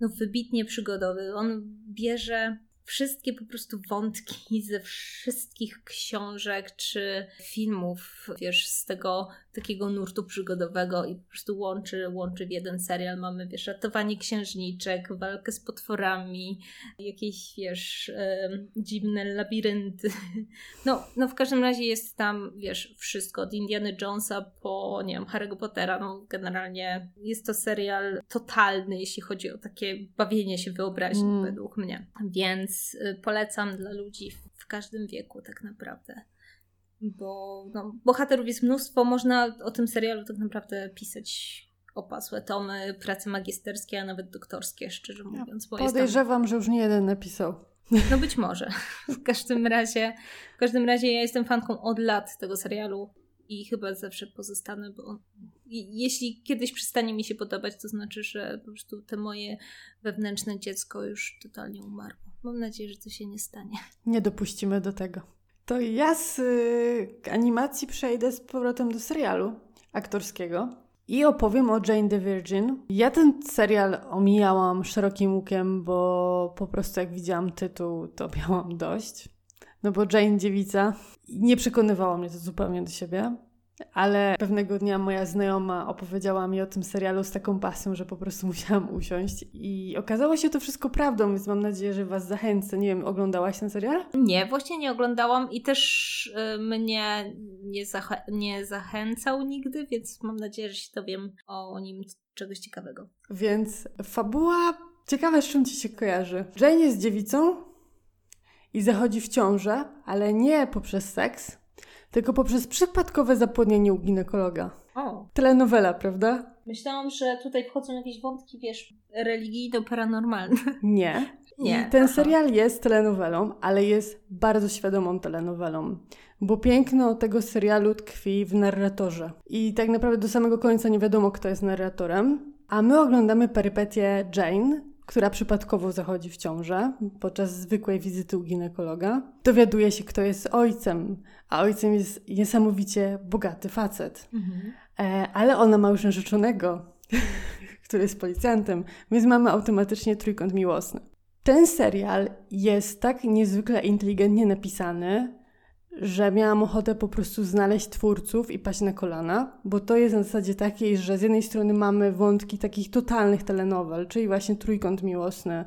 no, wybitnie przygodowy. On bierze wszystkie po prostu wątki ze wszystkich książek czy filmów, wiesz, z tego takiego nurtu przygodowego i po prostu łączy, łączy w jeden serial. Mamy, wiesz, ratowanie księżniczek, walkę z potworami, jakieś, wiesz, e, dziwne labirynty. No, no w każdym razie jest tam, wiesz, wszystko od Indiana Jonesa po, nie wiem, Harry'ego Pottera. No generalnie jest to serial totalny, jeśli chodzi o takie bawienie się wyobraźni mm. według mnie. Więc y, polecam dla ludzi w każdym wieku tak naprawdę bo no, bohaterów jest mnóstwo, można o tym serialu tak naprawdę pisać opasłe tomy, prace magisterskie, a nawet doktorskie, szczerze mówiąc. Bo podejrzewam, tam... że już nie jeden napisał. No być może. W każdym razie, w każdym razie ja jestem fanką od lat tego serialu i chyba zawsze pozostanę, bo jeśli kiedyś przestanie mi się podobać, to znaczy, że po prostu te moje wewnętrzne dziecko już totalnie umarło. Mam nadzieję, że to się nie stanie. Nie dopuścimy do tego. To ja z y, animacji przejdę z powrotem do serialu aktorskiego i opowiem o Jane the Virgin. Ja ten serial omijałam szerokim łukiem, bo po prostu jak widziałam tytuł, to miałam dość. No bo Jane dziewica nie przekonywała mnie to zupełnie do siebie. Ale pewnego dnia moja znajoma opowiedziała mi o tym serialu z taką pasją, że po prostu musiałam usiąść i okazało się to wszystko prawdą, więc mam nadzieję, że Was zachęcę. Nie wiem, oglądałaś ten serial? Nie, właśnie nie oglądałam i też y, mnie nie, nie zachęcał nigdy, więc mam nadzieję, że się dowiem o nim czegoś ciekawego. Więc fabuła ciekawe, z czym Ci się kojarzy. Jane jest dziewicą i zachodzi w ciążę, ale nie poprzez seks, tylko poprzez przypadkowe zapłodnienie u ginekologa. O. Telenowela, prawda? Myślałam, że tutaj wchodzą jakieś wątki, wiesz, religijno-paranormalne. Nie. Nie. I ten Aha. serial jest telenowelą, ale jest bardzo świadomą telenowelą. Bo piękno tego serialu tkwi w narratorze. I tak naprawdę do samego końca nie wiadomo, kto jest narratorem. A my oglądamy perypetię Jane, która przypadkowo zachodzi w ciążę podczas zwykłej wizyty u ginekologa. Dowiaduje się, kto jest ojcem, a ojcem jest niesamowicie bogaty facet. Mhm. E, ale ona ma już narzeczonego, który jest policjantem, więc mamy automatycznie trójkąt miłosny. Ten serial jest tak niezwykle inteligentnie napisany, że miałam ochotę po prostu znaleźć twórców i paść na kolana, bo to jest na zasadzie takiej, że z jednej strony mamy wątki takich totalnych telenowel, czyli właśnie trójkąt miłosny,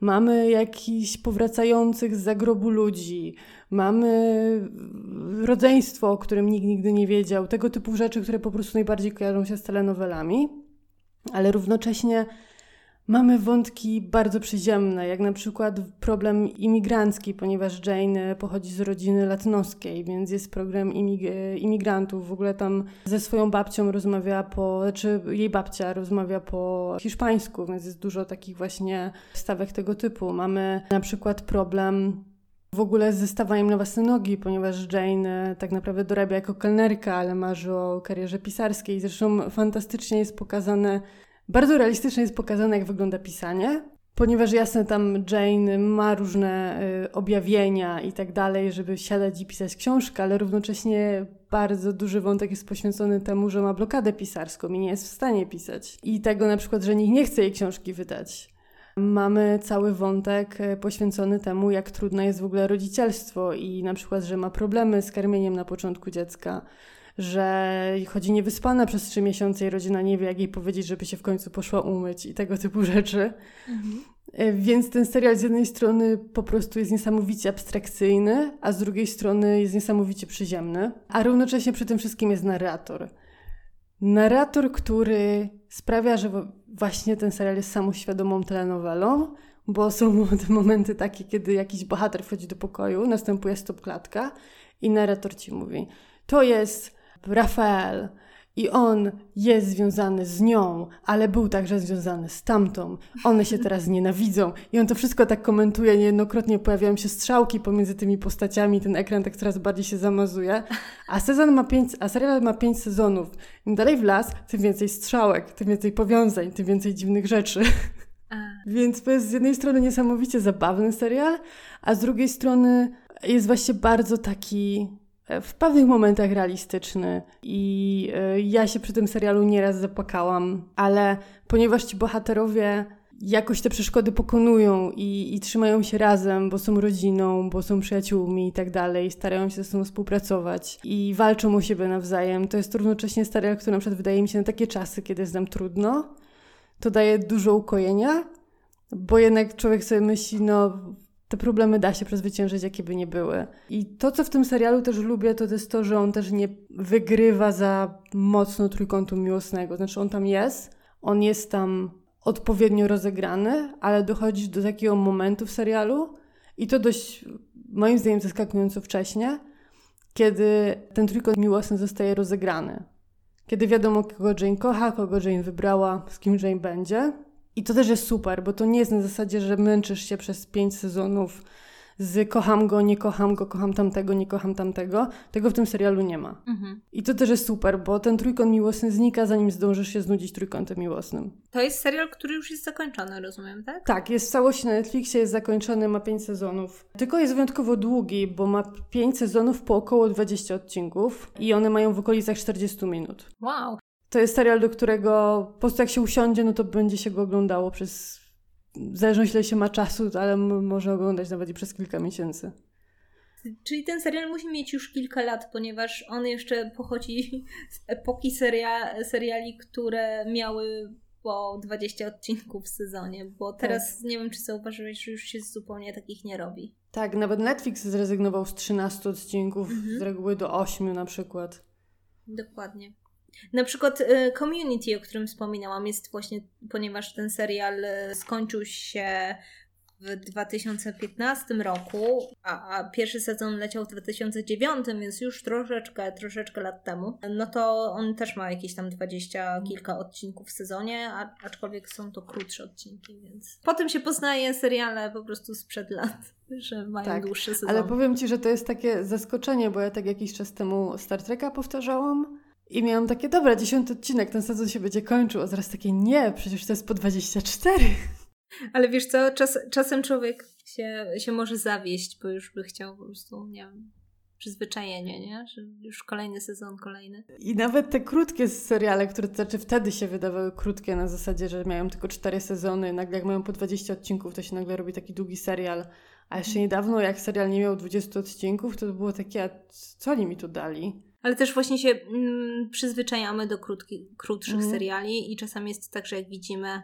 mamy jakichś powracających z zagrobu ludzi, mamy rodzeństwo, o którym nikt nigdy nie wiedział, tego typu rzeczy, które po prostu najbardziej kojarzą się z telenowelami, ale równocześnie Mamy wątki bardzo przyziemne, jak na przykład problem imigrancki, ponieważ Jane pochodzi z rodziny latynoskiej, więc jest program imig imigrantów. W ogóle tam ze swoją babcią rozmawia po, czy znaczy jej babcia rozmawia po hiszpańsku, więc jest dużo takich właśnie stawek tego typu. Mamy na przykład problem w ogóle ze stawaniem na własne nogi, ponieważ Jane tak naprawdę dorabia jako kelnerka, ale marzy o karierze pisarskiej. Zresztą fantastycznie jest pokazane bardzo realistycznie jest pokazane, jak wygląda pisanie, ponieważ jasne tam Jane ma różne y, objawienia i tak dalej, żeby siadać i pisać książkę, ale równocześnie bardzo duży wątek jest poświęcony temu, że ma blokadę pisarską i nie jest w stanie pisać. I tego na przykład, że nikt nie chce jej książki wydać. Mamy cały wątek y, poświęcony temu, jak trudne jest w ogóle rodzicielstwo i na przykład, że ma problemy z karmieniem na początku dziecka że chodzi niewyspana przez trzy miesiące i rodzina nie wie, jak jej powiedzieć, żeby się w końcu poszła umyć i tego typu rzeczy. Mhm. E, więc ten serial z jednej strony po prostu jest niesamowicie abstrakcyjny, a z drugiej strony jest niesamowicie przyziemny, a równocześnie przy tym wszystkim jest narrator. Narrator, który sprawia, że właśnie ten serial jest samoświadomą telenowelą, bo są te momenty takie, kiedy jakiś bohater wchodzi do pokoju, następuje stop klatka i narrator ci mówi: To jest Rafael. I on jest związany z nią, ale był także związany z tamtą. One się teraz nienawidzą. I on to wszystko tak komentuje. Niejednokrotnie pojawiają się strzałki pomiędzy tymi postaciami. Ten ekran tak coraz bardziej się zamazuje. A sezon ma pięć, a serial ma pięć sezonów. Im dalej w las, tym więcej strzałek, tym więcej powiązań, tym więcej dziwnych rzeczy. Więc to jest z jednej strony niesamowicie zabawny serial, a z drugiej strony jest właśnie bardzo taki w pewnych momentach realistyczny. I e, ja się przy tym serialu nieraz zapłakałam, ale ponieważ ci bohaterowie jakoś te przeszkody pokonują i, i trzymają się razem, bo są rodziną, bo są przyjaciółmi i tak dalej, starają się ze sobą współpracować i walczą o siebie nawzajem, to jest równocześnie serial, który na przykład wydaje mi się na takie czasy, kiedy jest nam trudno, to daje dużo ukojenia, bo jednak człowiek sobie myśli, no te problemy da się przezwyciężyć, jakie by nie były. I to, co w tym serialu też lubię, to jest to, że on też nie wygrywa za mocno trójkątu miłosnego. Znaczy, on tam jest, on jest tam odpowiednio rozegrany, ale dochodzi do takiego momentu w serialu i to dość, moim zdaniem, zaskakująco wcześnie, kiedy ten trójkąt miłosny zostaje rozegrany. Kiedy wiadomo, kogo Jane kocha, kogo Jane wybrała, z kim Jane będzie. I to też jest super, bo to nie jest na zasadzie, że męczysz się przez pięć sezonów z kocham go, nie kocham go, kocham tamtego, nie kocham tamtego. Tego w tym serialu nie ma. Mhm. I to też jest super, bo ten trójkąt miłosny znika, zanim zdążysz się znudzić trójkątem miłosnym. To jest serial, który już jest zakończony, rozumiem, tak? Tak, jest w całości na Netflixie, jest zakończony, ma pięć sezonów. Tylko jest wyjątkowo długi, bo ma pięć sezonów po około 20 odcinków i one mają w okolicach 40 minut. Wow. To jest serial, do którego po prostu jak się usiądzie, no to będzie się go oglądało przez... W zależności ile się ma czasu, ale może oglądać nawet i przez kilka miesięcy. Czyli ten serial musi mieć już kilka lat, ponieważ on jeszcze pochodzi z epoki seria, seriali, które miały po 20 odcinków w sezonie, bo teraz tak. nie wiem, czy zauważyłeś, że już się zupełnie takich nie robi. Tak, nawet Netflix zrezygnował z 13 odcinków, mhm. z reguły do 8 na przykład. Dokładnie. Na przykład y, Community, o którym wspominałam, jest właśnie, ponieważ ten serial y, skończył się w 2015 roku, a, a, pierwszy sezon leciał w 2009, więc już troszeczkę, troszeczkę lat temu, no to on też ma jakieś tam dwadzieścia kilka odcinków w sezonie, a, aczkolwiek są to krótsze odcinki, więc potem się poznaje seriale po prostu sprzed lat, że mają tak, dłuższe sezony. Ale powiem Ci, że to jest takie zaskoczenie, bo ja tak jakiś czas temu Star Treka powtarzałam i miałam takie, dobra, dziesiąty odcinek, ten sezon się będzie kończył, a zaraz takie, nie, przecież to jest po 24. Ale wiesz co, czas, czasem człowiek się, się może zawieść, bo już by chciał po prostu, nie wiem, przyzwyczajenie, nie? Że już kolejny sezon, kolejny. I nawet te krótkie seriale, które znaczy wtedy się wydawały krótkie na zasadzie, że mają tylko cztery sezony, nagle jak mają po 20 odcinków, to się nagle robi taki długi serial. A jeszcze niedawno, jak serial nie miał 20 odcinków, to było takie, co oni mi tu dali? Ale też właśnie się mm, przyzwyczajamy do krótki, krótszych mm. seriali i czasami jest tak, że jak widzimy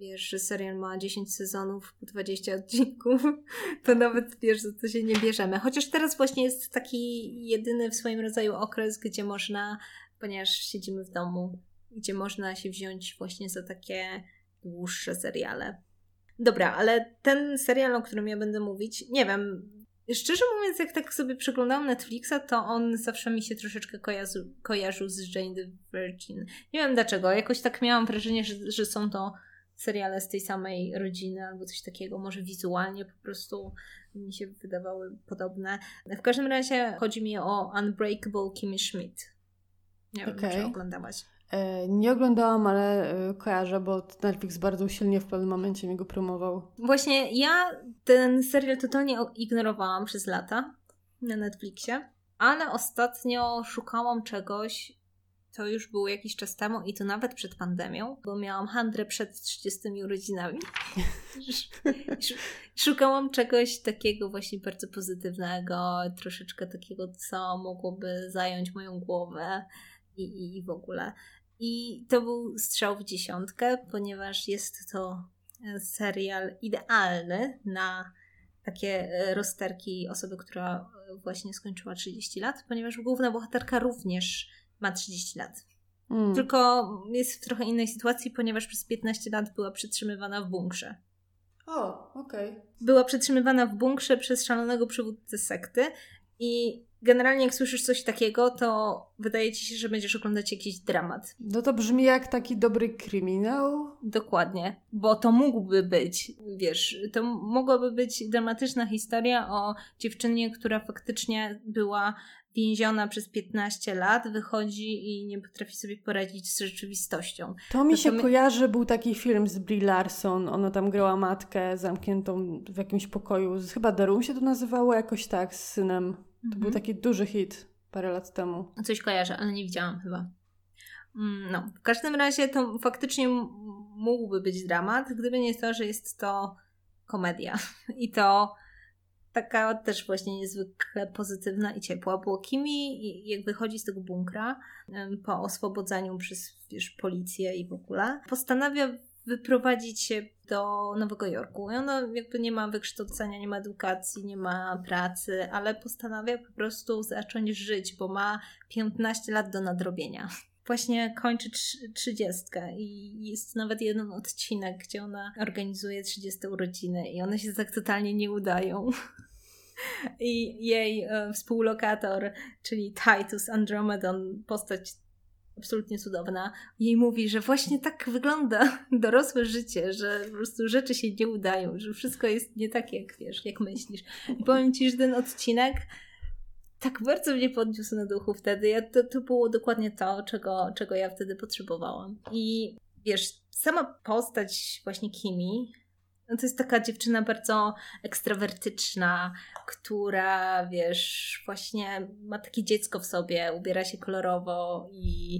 wiesz, że serial ma 10 sezonów, 20 odcinków, to nawet wiesz, za to się nie bierzemy. Chociaż teraz właśnie jest taki jedyny w swoim rodzaju okres, gdzie można, ponieważ siedzimy w domu, gdzie można się wziąć właśnie za takie dłuższe seriale. Dobra, ale ten serial, o którym ja będę mówić, nie wiem, Szczerze mówiąc, jak tak sobie przeglądałam Netflixa, to on zawsze mi się troszeczkę kojarzył, kojarzył z Jane the Virgin. Nie wiem dlaczego, jakoś tak miałam wrażenie, że, że są to seriale z tej samej rodziny albo coś takiego, może wizualnie po prostu mi się wydawały podobne. W każdym razie chodzi mi o Unbreakable Kimmy Schmidt. Nie wiem, okay. czy oglądałaś. E, nie oglądałam, ale e, kojarzę, bo Netflix bardzo silnie w pewnym momencie mi go promował. Właśnie ja ten serial totalnie ignorowałam przez lata na Netflixie, ale ostatnio szukałam czegoś, to już było jakiś czas temu i to nawet przed pandemią, bo miałam handrę przed 30 urodzinami. Szukałam czegoś takiego właśnie bardzo pozytywnego, troszeczkę takiego, co mogłoby zająć moją głowę i, i, i w ogóle. I to był strzał w dziesiątkę, ponieważ jest to serial idealny na takie rozterki osoby, która właśnie skończyła 30 lat, ponieważ główna bohaterka również ma 30 lat. Mm. Tylko jest w trochę innej sytuacji, ponieważ przez 15 lat była przetrzymywana w bunkrze. O, okej. Okay. Była przetrzymywana w bunkrze przez szalonego przywódcę sekty i generalnie jak słyszysz coś takiego, to wydaje ci się, że będziesz oglądać jakiś dramat. No to brzmi jak taki dobry kryminał. Dokładnie, bo to mógłby być, wiesz, to mogłaby być dramatyczna historia o dziewczynie, która faktycznie była więziona przez 15 lat, wychodzi i nie potrafi sobie poradzić z rzeczywistością. To mi się kojarzy, był taki film z Brie Larson, ona tam grała matkę zamkniętą w jakimś pokoju, chyba Darum się to nazywało jakoś tak, z synem. To mhm. był taki duży hit parę lat temu. Coś kojarzę, ale nie widziałam chyba. Mm, no, w każdym razie to faktycznie mógłby być dramat, gdyby nie to, że jest to komedia. I to taka też właśnie niezwykle pozytywna i ciepła, bo Kimi jak wychodzi z tego bunkra po oswobodzeniu przez wiesz, policję i w ogóle, postanawia wyprowadzić się do Nowego Jorku. I ona jakby nie ma wykształcenia, nie ma edukacji, nie ma pracy, ale postanawia po prostu zacząć żyć, bo ma 15 lat do nadrobienia. Właśnie kończy trzydziestkę i jest nawet jeden odcinek, gdzie ona organizuje 30 urodziny i one się tak totalnie nie udają. I jej e, współlokator, czyli Titus Andromedon, postać absolutnie cudowna, jej mówi, że właśnie tak wygląda dorosłe życie, że po prostu rzeczy się nie udają, że wszystko jest nie tak, jak wiesz, jak myślisz. I powiem ci, że ten odcinek tak bardzo mnie podniósł na duchu wtedy. Ja, to, to było dokładnie to, czego, czego ja wtedy potrzebowałam. I wiesz, sama postać właśnie Kimi no to jest taka dziewczyna bardzo ekstrawertyczna, która, wiesz, właśnie ma takie dziecko w sobie, ubiera się kolorowo i,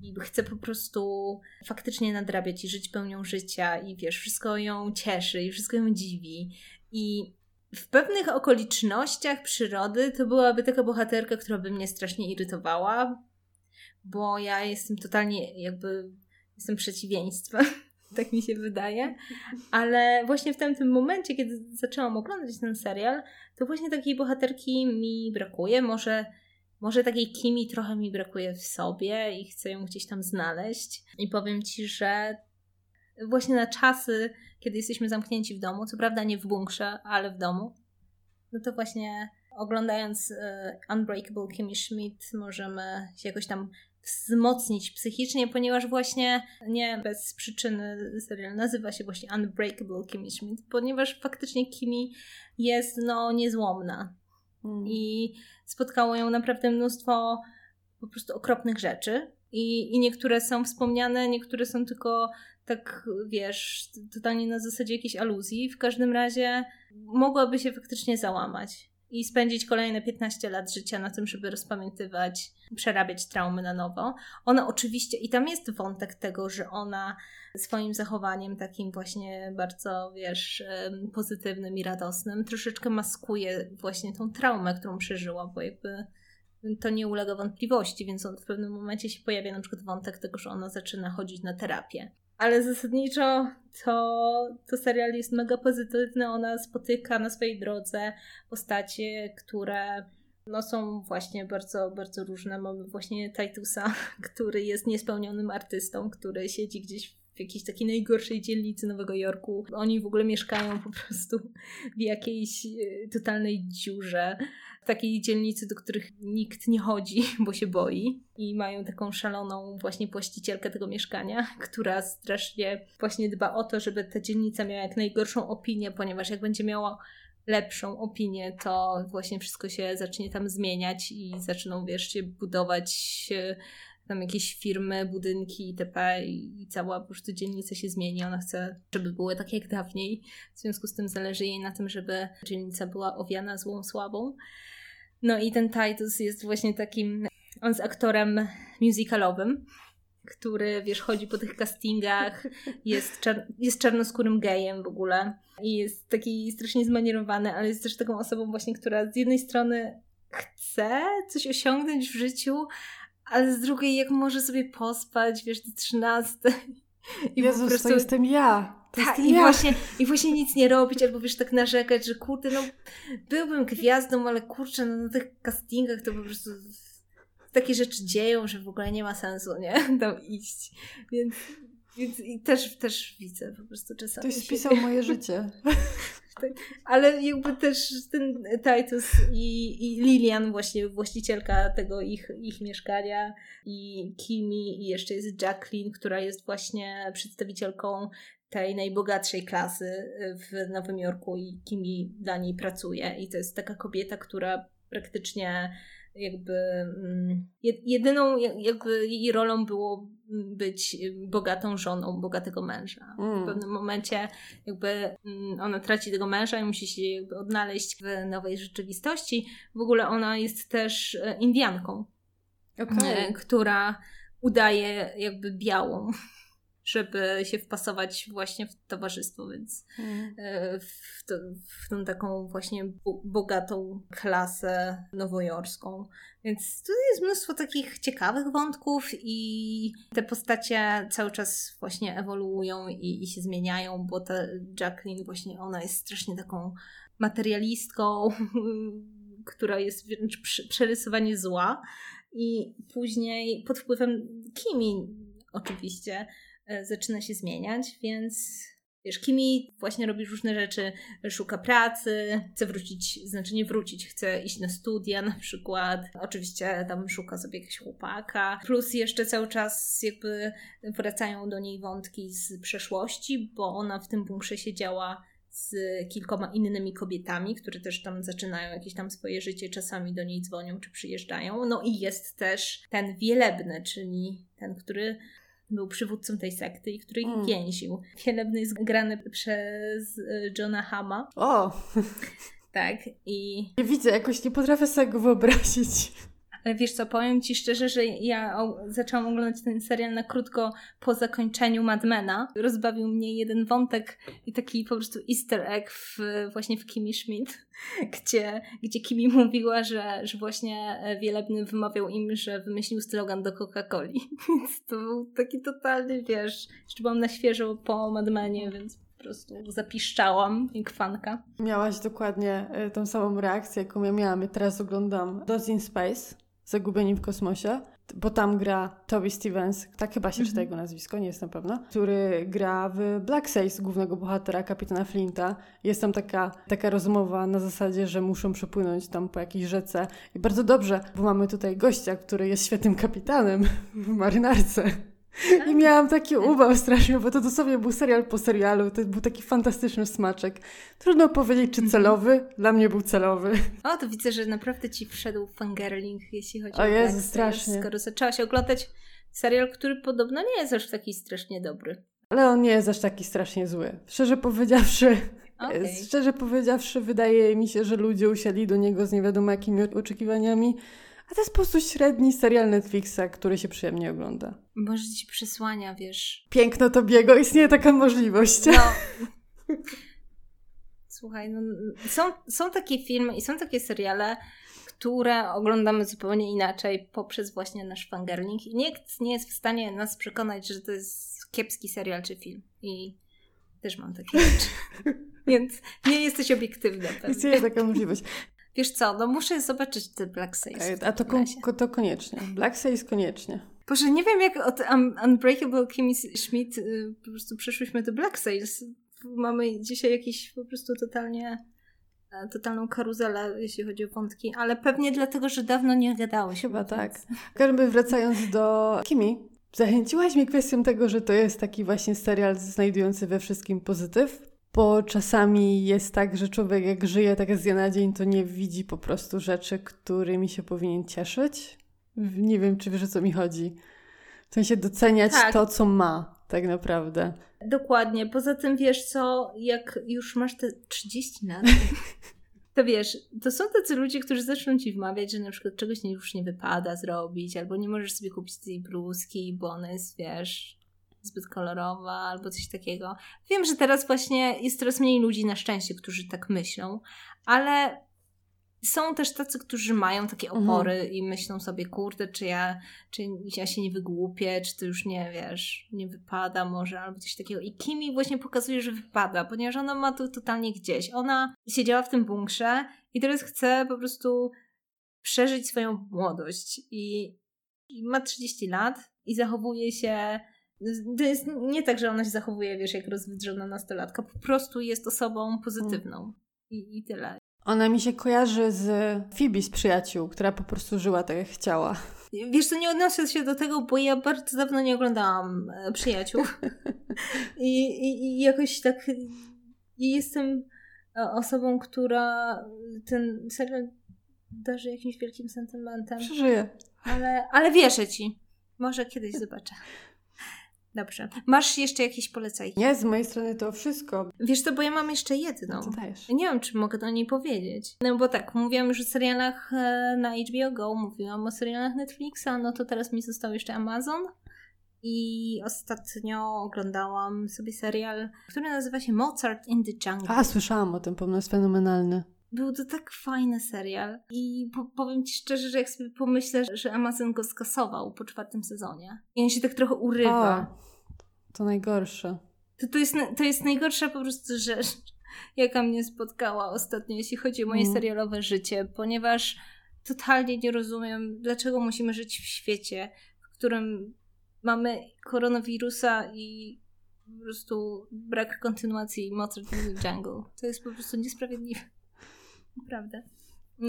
i chce po prostu faktycznie nadrabiać i żyć pełnią życia i wiesz, wszystko ją cieszy i wszystko ją dziwi. I w pewnych okolicznościach przyrody to byłaby taka bohaterka, która by mnie strasznie irytowała, bo ja jestem totalnie jakby, jestem przeciwieństwem tak mi się wydaje. Ale właśnie w tamtym momencie, kiedy zaczęłam oglądać ten serial, to właśnie takiej bohaterki mi brakuje. Może, może takiej Kimi trochę mi brakuje w sobie i chcę ją gdzieś tam znaleźć. I powiem ci, że właśnie na czasy, kiedy jesteśmy zamknięci w domu, co prawda nie w bunkrze, ale w domu, no to właśnie oglądając e, Unbreakable Kimmy Schmidt możemy się jakoś tam wzmocnić psychicznie, ponieważ właśnie nie bez przyczyny serial nazywa się właśnie Unbreakable Kimmy Schmidt, ponieważ faktycznie Kimmy jest no niezłomna mm. i spotkało ją naprawdę mnóstwo po prostu okropnych rzeczy i, i niektóre są wspomniane, niektóre są tylko tak, wiesz, totalnie na zasadzie jakiejś aluzji. W każdym razie mogłaby się faktycznie załamać i spędzić kolejne 15 lat życia na tym, żeby rozpamiętywać, przerabiać traumy na nowo. Ona oczywiście, i tam jest wątek tego, że ona swoim zachowaniem takim właśnie bardzo, wiesz, pozytywnym i radosnym troszeczkę maskuje właśnie tą traumę, którą przeżyła, bo jakby to nie ulega wątpliwości, więc on w pewnym momencie się pojawia na przykład wątek tego, że ona zaczyna chodzić na terapię. Ale zasadniczo to, to serial jest mega pozytywny. Ona spotyka na swojej drodze postacie, które no są właśnie bardzo, bardzo różne. Mamy właśnie Titusa, który jest niespełnionym artystą, który siedzi gdzieś w jakiejś takiej najgorszej dzielnicy Nowego Jorku. Oni w ogóle mieszkają po prostu w jakiejś e, totalnej dziurze takiej dzielnicy, do których nikt nie chodzi, bo się boi. I mają taką szaloną właśnie właścicielkę tego mieszkania, która strasznie właśnie dba o to, żeby ta dzielnica miała jak najgorszą opinię, ponieważ jak będzie miała lepszą opinię, to właśnie wszystko się zacznie tam zmieniać i zaczną, wiesz, się budować tam jakieś firmy, budynki itp. i cała po prostu dzielnica się zmieni. Ona chce, żeby były tak jak dawniej. W związku z tym zależy jej na tym, żeby dzielnica była owiana złą sławą. No i ten Titus jest właśnie takim, on jest aktorem musicalowym, który, wiesz, chodzi po tych castingach, jest, czar jest czarnoskórym gejem w ogóle i jest taki strasznie zmanierowany, ale jest też taką osobą właśnie, która z jednej strony chce coś osiągnąć w życiu, ale z drugiej jak może sobie pospać, wiesz, do 13 i Jezus, po prostu... to jestem ja. To tak, i, ja. Właśnie, i właśnie nic nie robić, albo wiesz, tak narzekać, że kurde, no byłbym gwiazdą, ale kurczę, no, na tych castingach to po prostu takie rzeczy dzieją, że w ogóle nie ma sensu, nie? Tam iść. Więc, więc i też, też widzę po prostu czasami. Ktoś spisał moje życie. Ale jakby też ten Titus i, i Lilian, właśnie właścicielka tego ich, ich mieszkania, i Kimi, i jeszcze jest Jacqueline, która jest właśnie przedstawicielką tej najbogatszej klasy w Nowym Jorku i Kimi dla niej pracuje. I to jest taka kobieta, która praktycznie jakby mm, jedyną jakby jej rolą było być bogatą żoną bogatego męża. Mm. W pewnym momencie jakby mm, ona traci tego męża i musi się jakby odnaleźć w nowej rzeczywistości. W ogóle ona jest też e, Indianką, okay. która udaje jakby białą żeby się wpasować właśnie w towarzystwo, więc mm. E, w, to, w tą taką właśnie bogatą klasę nowojorską. Więc tu jest mnóstwo takich ciekawych wątków i te postacie cały czas właśnie ewoluują i, i się zmieniają, bo ta Jacqueline właśnie ona jest strasznie taką materialistką, która jest wręcz przerysowanie zła i później pod wpływem Kimi oczywiście zaczyna się zmieniać, więc wiesz, Kimi właśnie robi różne rzeczy, szuka pracy, chce wrócić, znaczy nie wrócić, chce iść na studia na przykład. Oczywiście tam szuka sobie jakiegoś chłopaka. Plus jeszcze cały czas jakby wracają do niej wątki z przeszłości, bo ona w tym bunkrze siedziała z kilkoma innymi kobietami, które też tam zaczynają jakieś tam swoje życie, czasami do niej dzwonią czy przyjeżdżają. No i jest też ten wielebny, czyli ten, który był przywódcą tej sekty i który ich mm. więził. Wielebny jest grany przez e, Johna Hama. O! Tak, i... Nie widzę, jakoś nie potrafię sobie go wyobrazić. Ale wiesz co, powiem Ci szczerze, że ja zaczęłam oglądać ten serial na krótko po zakończeniu Madmena. Rozbawił mnie jeden wątek i taki po prostu easter egg w, właśnie w Kimi Schmidt, gdzie, gdzie Kimi mówiła, że, że właśnie Wielebny wymawiał im, że wymyślił slogan do Coca-Coli. Więc to był taki totalny, wiesz, jeszcze byłam na świeżo po Madmenie, więc po prostu zapiszczałam jak fanka. Miałaś dokładnie y, tą samą reakcję, jaką ja miałam. Ja teraz oglądam Lost in Space Zagubieni w kosmosie. bo tam gra Toby Stevens, tak chyba się czyta mhm. jego nazwisko, nie jestem pewna, który gra w Black Sails, głównego bohatera, kapitana Flinta. Jest tam taka, taka rozmowa na zasadzie, że muszą przepłynąć tam po jakiejś rzece. I bardzo dobrze, bo mamy tutaj gościa, który jest świetnym kapitanem w marynarce. I miałam taki ubaw strasznie, bo to dosłownie był serial po serialu. To był taki fantastyczny smaczek. Trudno powiedzieć, czy mhm. celowy. Dla mnie był celowy. O, to widzę, że naprawdę ci wszedł fangirling, jeśli chodzi o, o Jezu, strasznie. Skoro zaczęłaś oglądać serial, który podobno nie jest aż taki strasznie dobry. Ale on nie jest aż taki strasznie zły. Szczerze powiedziawszy, okay. szczerze powiedziawszy, wydaje mi się, że ludzie usiedli do niego z nie wiadomo jakimi oczekiwaniami a to jest po prostu średni serial Netflixa, który się przyjemnie ogląda. Może ci przesłania, wiesz. Piękno to biego, istnieje taka możliwość. No. Słuchaj, no, są, są takie filmy i są takie seriale, które oglądamy zupełnie inaczej poprzez właśnie nasz fangirling i nikt nie jest w stanie nas przekonać, że to jest kiepski serial czy film. I też mam takie rzeczy. Więc nie jesteś obiektywna. Istnieje taka możliwość. Wiesz co, no muszę zobaczyć te Black Sails. A to, to koniecznie. Black Sails koniecznie. Boże, nie wiem jak od Un Unbreakable Kimmy Schmidt y, po prostu przeszłyśmy do Black Sails. Mamy dzisiaj jakiś po prostu totalnie e, totalną karuzelę, jeśli chodzi o wątki, ale pewnie dlatego, że dawno nie gadały. Chyba tak. Każdy wracając do Kimi, zachęciłaś mnie kwestią tego, że to jest taki właśnie serial znajdujący we wszystkim pozytyw bo czasami jest tak, że człowiek jak żyje tak z dnia na dzień, to nie widzi po prostu rzeczy, którymi się powinien cieszyć. Nie wiem, czy wiesz o co mi chodzi. W sensie doceniać tak. to, co ma tak naprawdę. Dokładnie. Poza tym wiesz co, jak już masz te 30 lat, to wiesz, to są tacy ludzie, którzy zaczną ci wmawiać, że na przykład czegoś już nie wypada zrobić, albo nie możesz sobie kupić tej bluzki, bo ona jest, wiesz, zbyt kolorowa albo coś takiego. Wiem, że teraz właśnie jest coraz mniej ludzi na szczęście, którzy tak myślą, ale są też tacy, którzy mają takie mhm. opory mhm. i myślą sobie, kurde, czy ja, czy ja się nie wygłupię, czy to już nie, wiesz, nie wypada może, albo coś takiego. I Kimi właśnie pokazuje, że wypada, ponieważ ona ma to totalnie gdzieś. Ona siedziała w tym bunkrze i teraz chce po prostu przeżyć swoją młodość i, i ma 30 lat i zachowuje się to jest nie tak, że ona się zachowuje, wiesz, jak rozwydrzona nastolatka. Po prostu jest osobą pozytywną. I, I tyle. Ona mi się kojarzy z Phoebe z przyjaciół, która po prostu żyła tak jak chciała. Wiesz, to nie odnoszę się do tego, bo ja bardzo dawno nie oglądałam e, przyjaciół. I, i, I, jakoś tak jestem e, osobą, która ten serial darzy jakimś wielkim sentymentem. Przeżyję. Ale, ale wierzę ci. Może kiedyś zobaczę. Dobrze. Masz jeszcze jakieś polecajki? Nie, z mojej strony to wszystko. Wiesz to, bo ja mam jeszcze jedną. Co dajesz? Nie wiem, czy mogę do niej powiedzieć. No bo tak, mówiłam już o serialach e, na HBO Go, mówiłam o serialach Netflixa, no to teraz mi został jeszcze Amazon. I ostatnio oglądałam sobie serial, który nazywa się Mozart in the Jungle. A, słyszałam o tym, pomysł fenomenalny. Był to tak fajny serial i po powiem Ci szczerze, że jak sobie pomyślę, że Amazon go skasował po czwartym sezonie i on się tak trochę urywa. O. To najgorsze. To, to, jest, to jest najgorsza po prostu rzecz, jaka mnie spotkała ostatnio, jeśli chodzi o moje mm. serialowe życie, ponieważ totalnie nie rozumiem, dlaczego musimy żyć w świecie, w którym mamy koronawirusa i po prostu brak kontynuacji Mozart Jungle. To jest po prostu niesprawiedliwe. Naprawdę.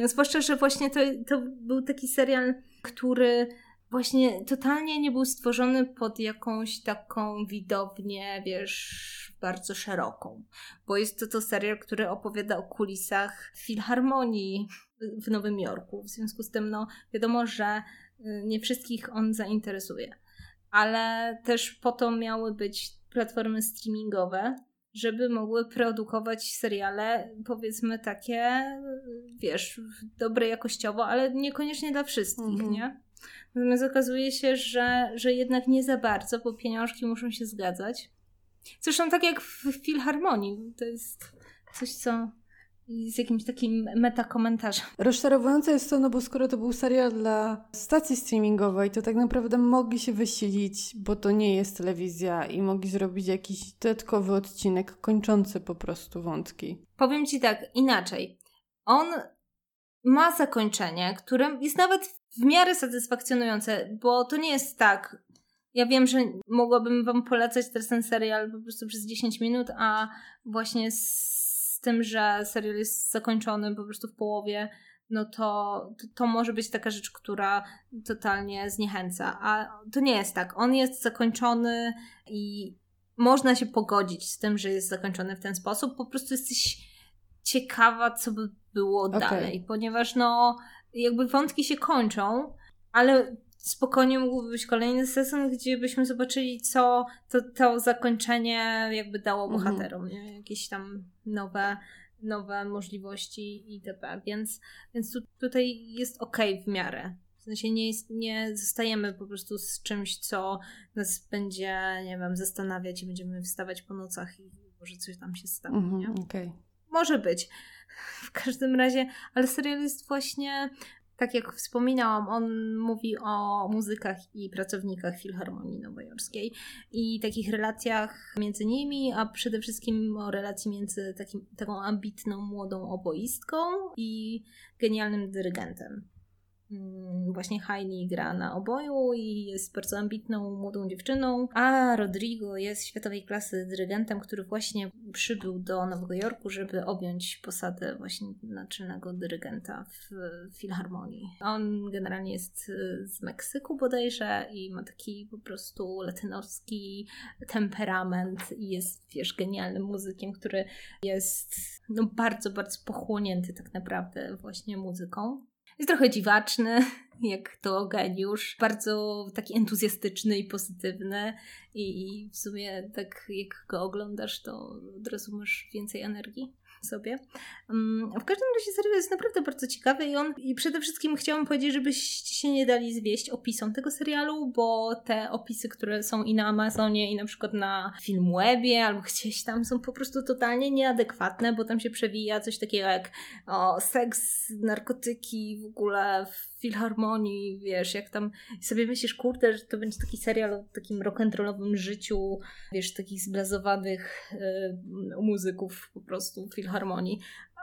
Zwłaszcza, że właśnie to, to był taki serial, który właśnie totalnie nie był stworzony pod jakąś taką widownię, wiesz, bardzo szeroką. Bo jest to to serial, który opowiada o kulisach filharmonii w Nowym Jorku. W związku z tym, no, wiadomo, że y, nie wszystkich on zainteresuje. Ale też po to miały być platformy streamingowe, żeby mogły produkować seriale, powiedzmy takie, wiesz, dobre jakościowo, ale niekoniecznie dla wszystkich, mhm. nie? Natomiast okazuje się, że, że jednak nie za bardzo, bo pieniążki muszą się zgadzać. Zresztą tak jak w Filharmonii, to jest coś, co z jakimś takim metakomentarzem. Rozczarowujące jest to, no bo skoro to był serial dla stacji streamingowej, to tak naprawdę mogli się wysilić, bo to nie jest telewizja i mogli zrobić jakiś dodatkowy odcinek kończący po prostu wątki. Powiem Ci tak, inaczej. On ma zakończenie, które jest nawet w miarę satysfakcjonujące, bo to nie jest tak. Ja wiem, że mogłabym wam polecać teraz ten serial po prostu przez 10 minut, a właśnie z tym, że serial jest zakończony po prostu w połowie, no to, to, to, może być taka rzecz, która totalnie zniechęca. A to nie jest tak. On jest zakończony i można się pogodzić z tym, że jest zakończony w ten sposób. Po prostu jesteś ciekawa, co by było okay. dalej, ponieważ no jakby wątki się kończą, ale spokojnie mógłby być kolejny sezon, gdzie byśmy zobaczyli, co to, to zakończenie jakby dało mhm. bohaterom, nie? jakieś tam nowe nowe możliwości itp. Więc, więc tu, tutaj jest ok w miarę. W sensie nie, jest, nie zostajemy po prostu z czymś, co nas będzie, nie wiem, zastanawiać i będziemy wstawać po nocach i może coś tam się stało. Mm -hmm, okay. Może być. W każdym razie, ale serial jest właśnie tak jak wspominałam, on mówi o muzykach i pracownikach Filharmonii Nowojorskiej i takich relacjach między nimi, a przede wszystkim o relacji między takim, taką ambitną młodą oboistką i genialnym dyrygentem. Mm, właśnie Heini gra na oboju i jest bardzo ambitną młodą dziewczyną, a Rodrigo jest światowej klasy dyrygentem, który właśnie przybył do Nowego Jorku, żeby objąć posadę właśnie naczelnego dyrygenta w Filharmonii. On generalnie jest y, z Meksyku bodajże i ma taki po prostu latynoski temperament i jest, wiesz, genialnym muzykiem, który jest no bardzo, bardzo pochłonięty tak naprawdę właśnie muzyką. Jest trochę dziwaczny, jak to geniusz. Bardzo taki entuzjastyczny i pozytywny. I, w sumie tak jak go oglądasz, to od razu masz więcej energii sobie. Mm, w każdym razie serial jest naprawdę bardzo ciekawy i on i przede wszystkim chciałam powiedzieć, żebyście się nie dali zwieść opisom tego serialu, bo te opisy, które są i na Amazonie i na przykład na Filmwebie albo gdzieś tam są po prostu totalnie nieadekwatne, bo tam się przewija coś takiego jak o, seks, narkotyki w ogóle w filharmonii, wiesz, jak tam sobie myślisz, kurde, że to będzie taki serial o takim rock'n'rollowym życiu, wiesz, takich zblazowanych y, muzyków po prostu filharmonii.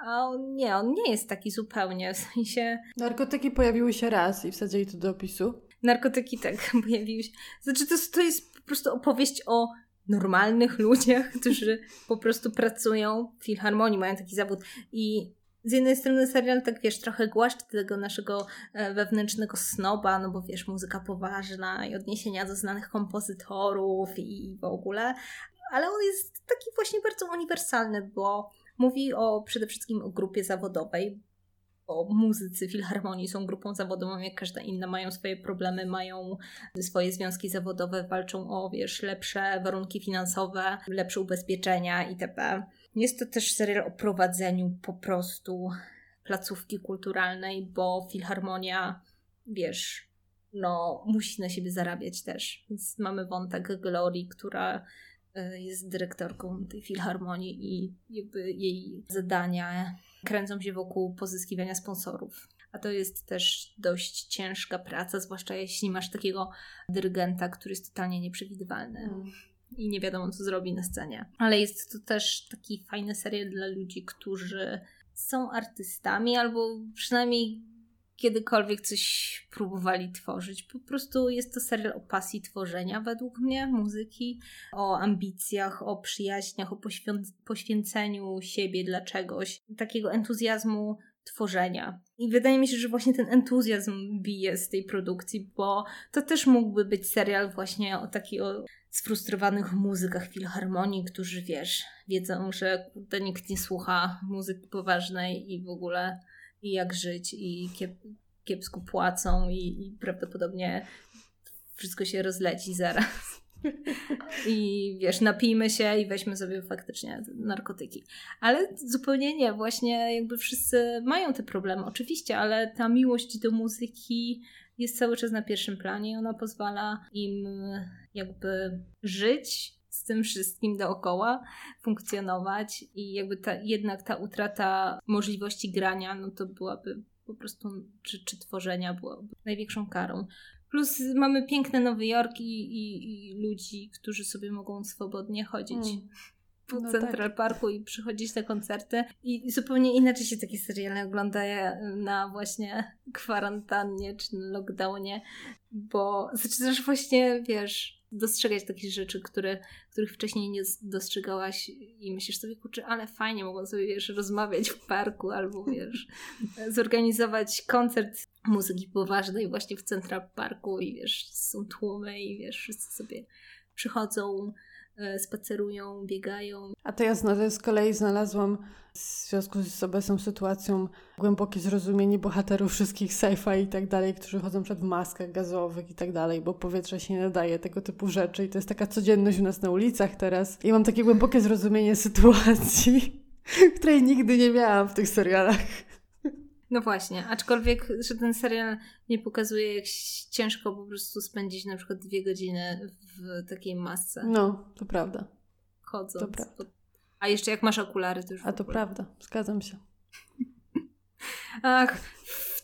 A on nie, on nie jest taki zupełnie, w sensie... Narkotyki pojawiły się raz i wsadzili to do opisu. Narkotyki tak pojawiły się. Znaczy to, to jest po prostu opowieść o normalnych ludziach, którzy po prostu pracują w filharmonii, mają taki zawód i z jednej strony serial tak wiesz, trochę głaszczy tego naszego e, wewnętrznego snoba, no bo wiesz, muzyka poważna i odniesienia do znanych kompozytorów i w ogóle, ale on jest taki właśnie bardzo uniwersalny, bo mówi o przede wszystkim o grupie zawodowej, bo muzycy filharmonii są grupą zawodową, jak każda inna, mają swoje problemy, mają swoje związki zawodowe, walczą o, wiesz, lepsze warunki finansowe, lepsze ubezpieczenia itp. Jest to też serial o prowadzeniu po prostu placówki kulturalnej, bo filharmonia, wiesz, no, musi na siebie zarabiać też. Więc mamy wątek Glory, która e, jest dyrektorką tej filharmonii i jakby jej zadania kręcą się wokół pozyskiwania sponsorów. A to jest też dość ciężka praca, zwłaszcza jeśli masz takiego dyrygenta, który jest totalnie nieprzewidywalny. Mm i nie wiadomo, co zrobi na scenie. Ale jest to też taki fajny serial dla ludzi, którzy są artystami albo przynajmniej kiedykolwiek coś próbowali tworzyć. Po prostu jest to serial o pasji tworzenia, według mnie, muzyki, o ambicjach, o przyjaźniach, o poświęceniu siebie dla czegoś, takiego entuzjazmu tworzenia. I wydaje mi się, że właśnie ten entuzjazm bije z tej produkcji, bo to też mógłby być serial właśnie o takiej o sfrustrowanych muzykach filharmonii, którzy wiesz, wiedzą, że kurde, nikt nie słucha muzyki poważnej i w ogóle i jak żyć i kiep, kiepsko płacą i, i prawdopodobnie wszystko się rozleci zaraz. I wiesz, napijmy się i weźmy sobie faktycznie narkotyki. Ale zupełnie nie, właśnie jakby wszyscy mają te problemy, oczywiście, ale ta miłość do muzyki jest cały czas na pierwszym planie i ona pozwala im jakby żyć z tym wszystkim dookoła, funkcjonować i jakby ta, jednak ta utrata możliwości grania, no to byłaby po prostu, czy, czy tworzenia byłaby największą karą. Plus mamy piękny Nowy Jork i, i, i ludzi, którzy sobie mogą swobodnie chodzić. Mm. po no Central tak. Parku i przychodzić na koncerty. I zupełnie inaczej się takie seriale ogląda na właśnie kwarantannie czy na lockdownie, bo zaczynasz właśnie, wiesz, dostrzegać takie rzeczy, które, których wcześniej nie dostrzegałaś i myślisz sobie, kurczę, ale fajnie, mogą sobie, wiesz, rozmawiać w parku albo, wiesz, zorganizować koncert muzyki poważnej właśnie w Central Parku i, wiesz, są tłumy i, wiesz, wszyscy sobie przychodzą, e, spacerują, biegają. A to ja z kolei znalazłam w związku z obecną sytuacją głębokie zrozumienie bohaterów wszystkich sci-fi i tak dalej, którzy chodzą przed w maskach gazowych i tak dalej, bo powietrze się nie nadaje, tego typu rzeczy i to jest taka codzienność u nas na ulicach teraz. I mam takie głębokie zrozumienie sytuacji, której nigdy nie miałam w tych serialach. No właśnie, aczkolwiek, że ten serial nie pokazuje, jak ciężko po prostu spędzić na przykład dwie godziny w takiej masce. No, to prawda. Chodząc. To prawda. A jeszcze jak masz okulary, to już. A to prawda, zgadzam się. Ach,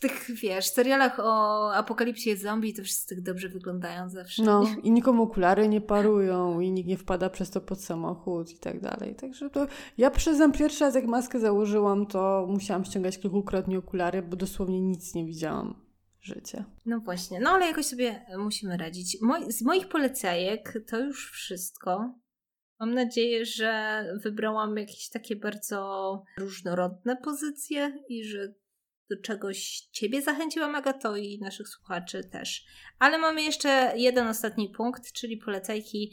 tych, wiesz, serialach o apokalipsie zombie to wszyscy tak dobrze wyglądają zawsze. No, i nikomu okulary nie parują i nikt nie wpada przez to pod samochód i tak dalej. Także to ja przyznam, pierwszy raz jak maskę założyłam, to musiałam ściągać kilkukrotnie okulary, bo dosłownie nic nie widziałam. Życie. No właśnie, no ale jakoś sobie musimy radzić. Moj, z moich polecajek to już wszystko. Mam nadzieję, że wybrałam jakieś takie bardzo różnorodne pozycje i że do czegoś Ciebie zachęciłam, Agato, i naszych słuchaczy też. Ale mamy jeszcze jeden ostatni punkt, czyli polecajki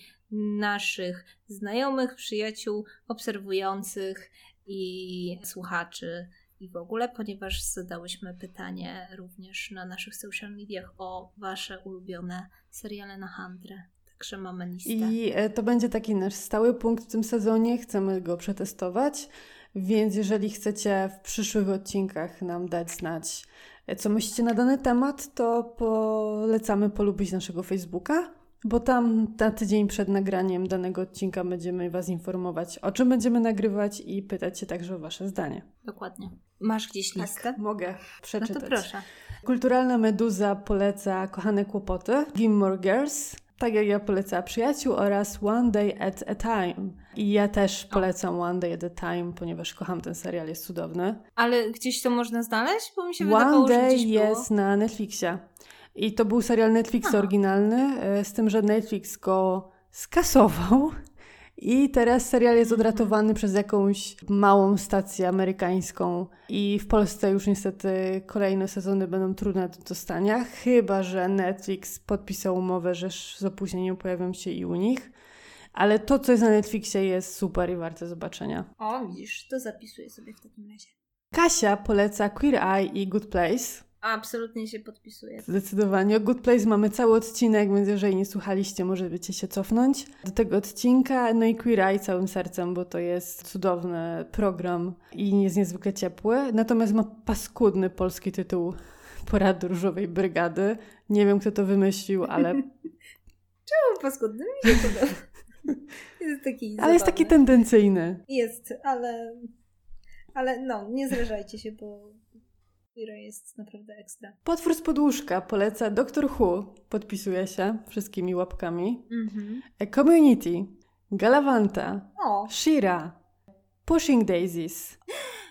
naszych znajomych, przyjaciół, obserwujących i słuchaczy i w ogóle, ponieważ zadałyśmy pytanie również na naszych social mediach o Wasze ulubione seriale na handrę. Także mamy listę. I e, to będzie taki nasz stały punkt w tym sezonie. Chcemy go przetestować. Więc jeżeli chcecie w przyszłych odcinkach nam dać znać, e, co myślicie na dany temat, to polecamy polubić naszego Facebooka, bo tam na tydzień przed nagraniem danego odcinka będziemy Was informować, o czym będziemy nagrywać i pytać się także o Wasze zdanie. Dokładnie. Masz gdzieś listę? Mogę przeczytać. No to proszę. Kulturalna Meduza poleca Kochane Kłopoty, Gilmore Girls, tak jak ja polecam przyjaciół oraz One Day at a Time. I ja też polecam One Day at a Time, ponieważ kocham ten serial, jest cudowny. Ale gdzieś to można znaleźć? Bo mi się One wydawało, Day że gdzieś jest było. na Netflixie. I to był serial Netflix Aha. oryginalny, e, z tym, że Netflix go skasował i teraz serial jest odratowany przez jakąś małą stację amerykańską i w Polsce już niestety kolejne sezony będą trudne do dostania, chyba że Netflix podpisał umowę, że z opóźnieniem pojawią się i u nich. Ale to, co jest na Netflixie jest super i warte zobaczenia. O, widzisz, to zapisuję sobie w takim razie. Kasia poleca Queer Eye i Good Place. Absolutnie się podpisuję. Zdecydowanie. O Good Place mamy cały odcinek, więc jeżeli nie słuchaliście, może będziecie się cofnąć do tego odcinka. No i Queer Eye całym sercem, bo to jest cudowny program i jest niezwykle ciepły. Natomiast ma paskudny polski tytuł Porady Różowej Brygady. Nie wiem, kto to wymyślił, ale... Czemu paskudny? Mi się podoba. Jest taki Ale jest taki tendencyjny. Jest, ale... Ale no, nie zrażajcie się, bo która jest naprawdę ekstra. Potwór z podłóżka poleca Doctor Who, podpisuje się wszystkimi łapkami. Mm-hmm. Community, Galavanta, o. Shira, Pushing Daisies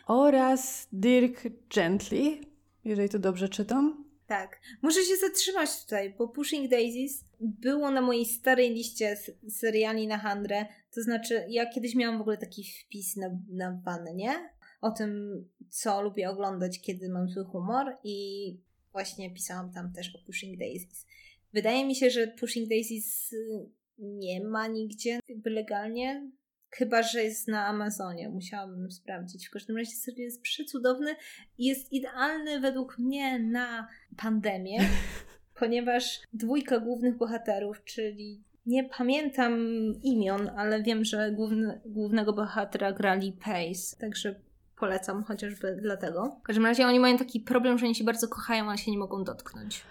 oraz Dirk Gently, jeżeli to dobrze czytam. Tak. Muszę się zatrzymać tutaj, bo Pushing Daisies było na mojej starej liście seriali na handrę. To znaczy, ja kiedyś miałam w ogóle taki wpis na, na nie? O tym, co lubię oglądać, kiedy mam zły humor i właśnie pisałam tam też o Pushing Daisies. Wydaje mi się, że Pushing Daisies y, nie ma nigdzie jakby legalnie, chyba że jest na Amazonie. Musiałabym sprawdzić. W każdym razie serial jest przecudowny i jest idealny według mnie na pandemię, ponieważ dwójka głównych bohaterów, czyli nie pamiętam imion, ale wiem, że główny, głównego bohatera grali Pace, także polecam chociażby dlatego. W każdym razie oni mają taki problem, że oni się bardzo kochają, ale się nie mogą dotknąć.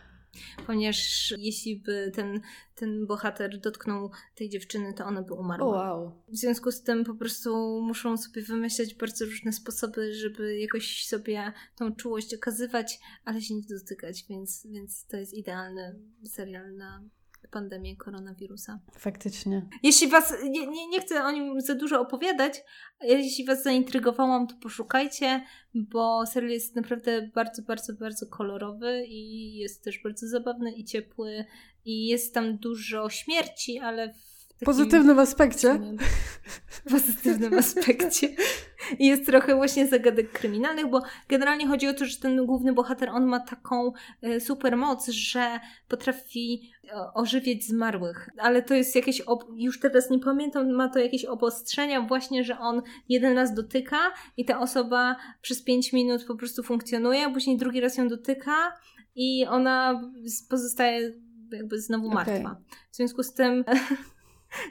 Ponieważ jeśli by ten, ten bohater dotknął tej dziewczyny, to ona by umarła. wow. W związku z tym po prostu muszą sobie wymyślać bardzo różne sposoby, żeby jakoś sobie tą czułość okazywać, ale się nie dotykać, więc, więc to jest idealny serial na pandemię koronawirusa. Faktycznie. Jeśli was, nie, nie, nie chcę o nim za dużo opowiadać, jeśli was zaintrygowałam, to poszukajcie, bo serial jest naprawdę bardzo, bardzo, bardzo kolorowy i jest też bardzo zabawny i ciepły i jest tam dużo śmierci, ale w w pozytywnym aspekcie. W pozytywnym aspekcie. I jest trochę właśnie zagadek kryminalnych, bo generalnie chodzi o to, że ten główny bohater, on ma taką e, super moc, że potrafi e, ożywiać zmarłych. Ale to jest jakieś, już teraz nie pamiętam, ma to jakieś obostrzenia właśnie, że on jeden raz dotyka i ta osoba przez pięć minut po prostu funkcjonuje, a później drugi raz ją dotyka i ona pozostaje jakby znowu martwa. Okay. W związku z tym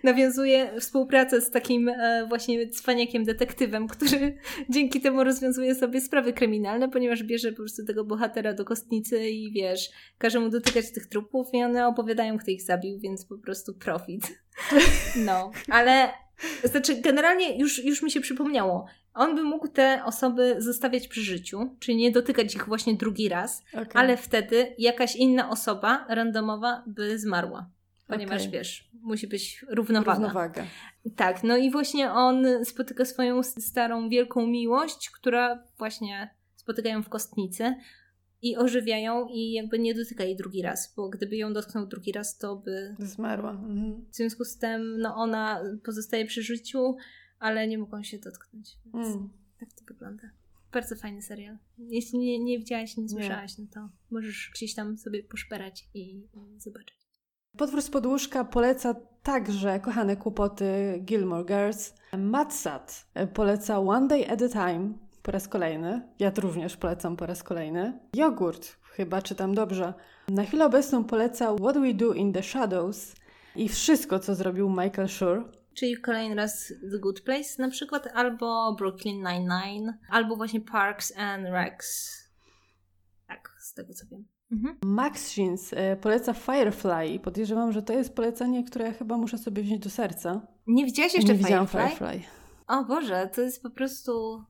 nawiązuje współpracę z takim e, właśnie cwaniakiem detektywem, który dzięki temu rozwiązuje sobie sprawy kryminalne, ponieważ bierze po prostu tego bohatera do kostnicy i wiesz, każe mu dotykać tych trupów i one opowiadają, kto ich zabił, więc po prostu profit. No, ale znaczy generalnie już, już mi się przypomniało, on by mógł te osoby zostawiać przy życiu, czyli nie dotykać ich właśnie drugi raz, okay. ale wtedy jakaś inna osoba randomowa by zmarła ponieważ okay. wiesz, musi być równowaga. Równowaga. Tak, no i właśnie on spotyka swoją starą, wielką miłość, która właśnie spotykają w kostnicy i ożywiają i jakby nie dotyka jej drugi raz, bo gdyby ją dotknął drugi raz, to by... Zmarła. Mhm. W związku z tym, no ona pozostaje przy życiu, ale nie mogą się dotknąć. Więc mm. tak to wygląda. Bardzo fajny serial. Jeśli nie, nie widziałaś, nie słyszałaś, nie. no to możesz gdzieś tam sobie poszperać i, i zobaczyć. Podwór z podłóżka poleca także kochane kłopoty Gilmore Girls. Matsat poleca One Day at a Time po raz kolejny. Ja również polecam po raz kolejny. Jogurt, chyba czytam dobrze. Na chwilę obecną poleca What We Do in the Shadows i wszystko, co zrobił Michael Schur. Czyli kolejny raz The Good Place na przykład, albo Brooklyn Nine-Nine, albo właśnie Parks and Recs. Tak, z tego co wiem. Mhm. Max Shins e, poleca Firefly i podejrzewam, że to jest polecenie, które chyba muszę sobie wziąć do serca. Nie widziałaś jeszcze Nie Firefly? Firefly? O Boże, to jest po prostu...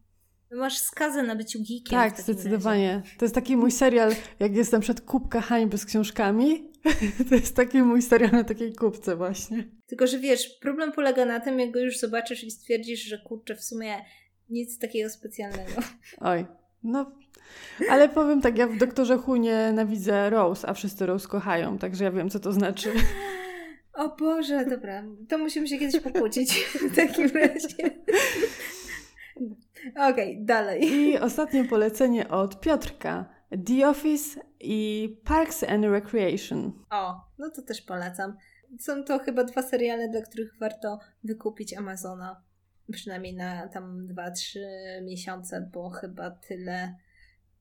Masz skazę na byciu geekiem. Tak, zdecydowanie. Razie. To jest taki mój serial, jak jestem przed kubka hańby z książkami. To jest taki mój serial na takiej kubce właśnie. Tylko, że wiesz, problem polega na tym, jak go już zobaczysz i stwierdzisz, że kurczę, w sumie nic takiego specjalnego. Oj, no ale powiem tak, ja w Doktorze Hu nienawidzę Rose, a wszyscy Rose kochają, także ja wiem, co to znaczy. O Boże, dobra, to musimy się kiedyś pokłócić w takim razie. Okej, okay, dalej. I ostatnie polecenie od Piotrka. The Office i Parks and Recreation. O, no to też polecam. Są to chyba dwa seriale, dla których warto wykupić Amazona. Przynajmniej na tam 2-3 miesiące, bo chyba tyle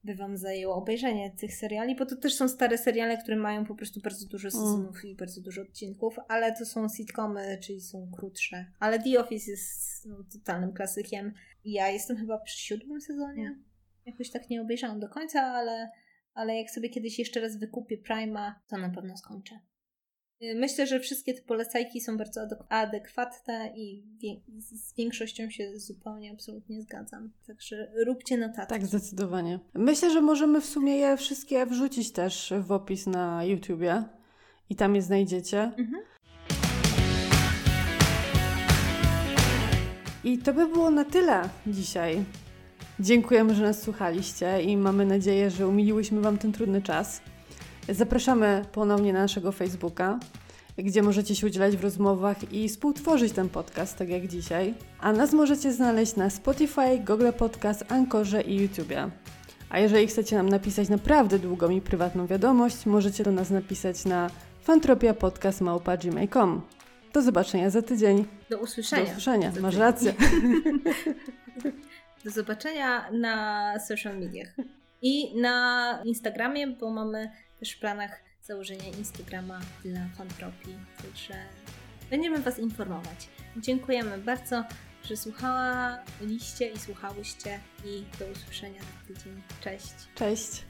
by Wam zajęło obejrzenie tych seriali, bo to też są stare seriale, które mają po prostu bardzo dużo mm. sezonów mm. i bardzo dużo odcinków, ale to są sitcomy, czyli są krótsze. Ale The Office jest no, totalnym klasykiem. Ja jestem chyba przy siódmym sezonie. Mm. Jakoś tak nie obejrzałam do końca, ale, ale jak sobie kiedyś jeszcze raz wykupię Prima, to na pewno skończę. Y, myślę, że wszystkie te polecajki są bardzo adekwatne i z większością się zupełnie, absolutnie zgadzam. Także róbcie notatki. Tak, zdecydowanie. Myślę, że możemy w sumie je wszystkie wrzucić też w opis na YouTubie i tam je znajdziecie. Mhm. I to by było na tyle dzisiaj. Dziękujemy, że nas słuchaliście i mamy nadzieję, że umiliłyśmy Wam ten trudny czas. Zapraszamy ponownie na naszego Facebooka, gdzie możecie się udzielać w rozmowach i współtworzyć ten podcast, tak jak dzisiaj. A nas możecie znaleźć na Spotify, Google Podcast, Ankorze i YouTubie. A jeżeli chcecie nam napisać naprawdę długą i prywatną wiadomość, możecie do nas napisać na fantropiapodcast.gmail.com. Do zobaczenia za tydzień. Do usłyszenia. Do usłyszenia, masz rację. Do zobaczenia na social mediach. I na Instagramie, bo mamy też w planach założenia Instagrama dla Fantropii, także będziemy Was informować. Dziękujemy bardzo, że słuchaliście i słuchałyście i do usłyszenia za tydzień. Cześć. Cześć.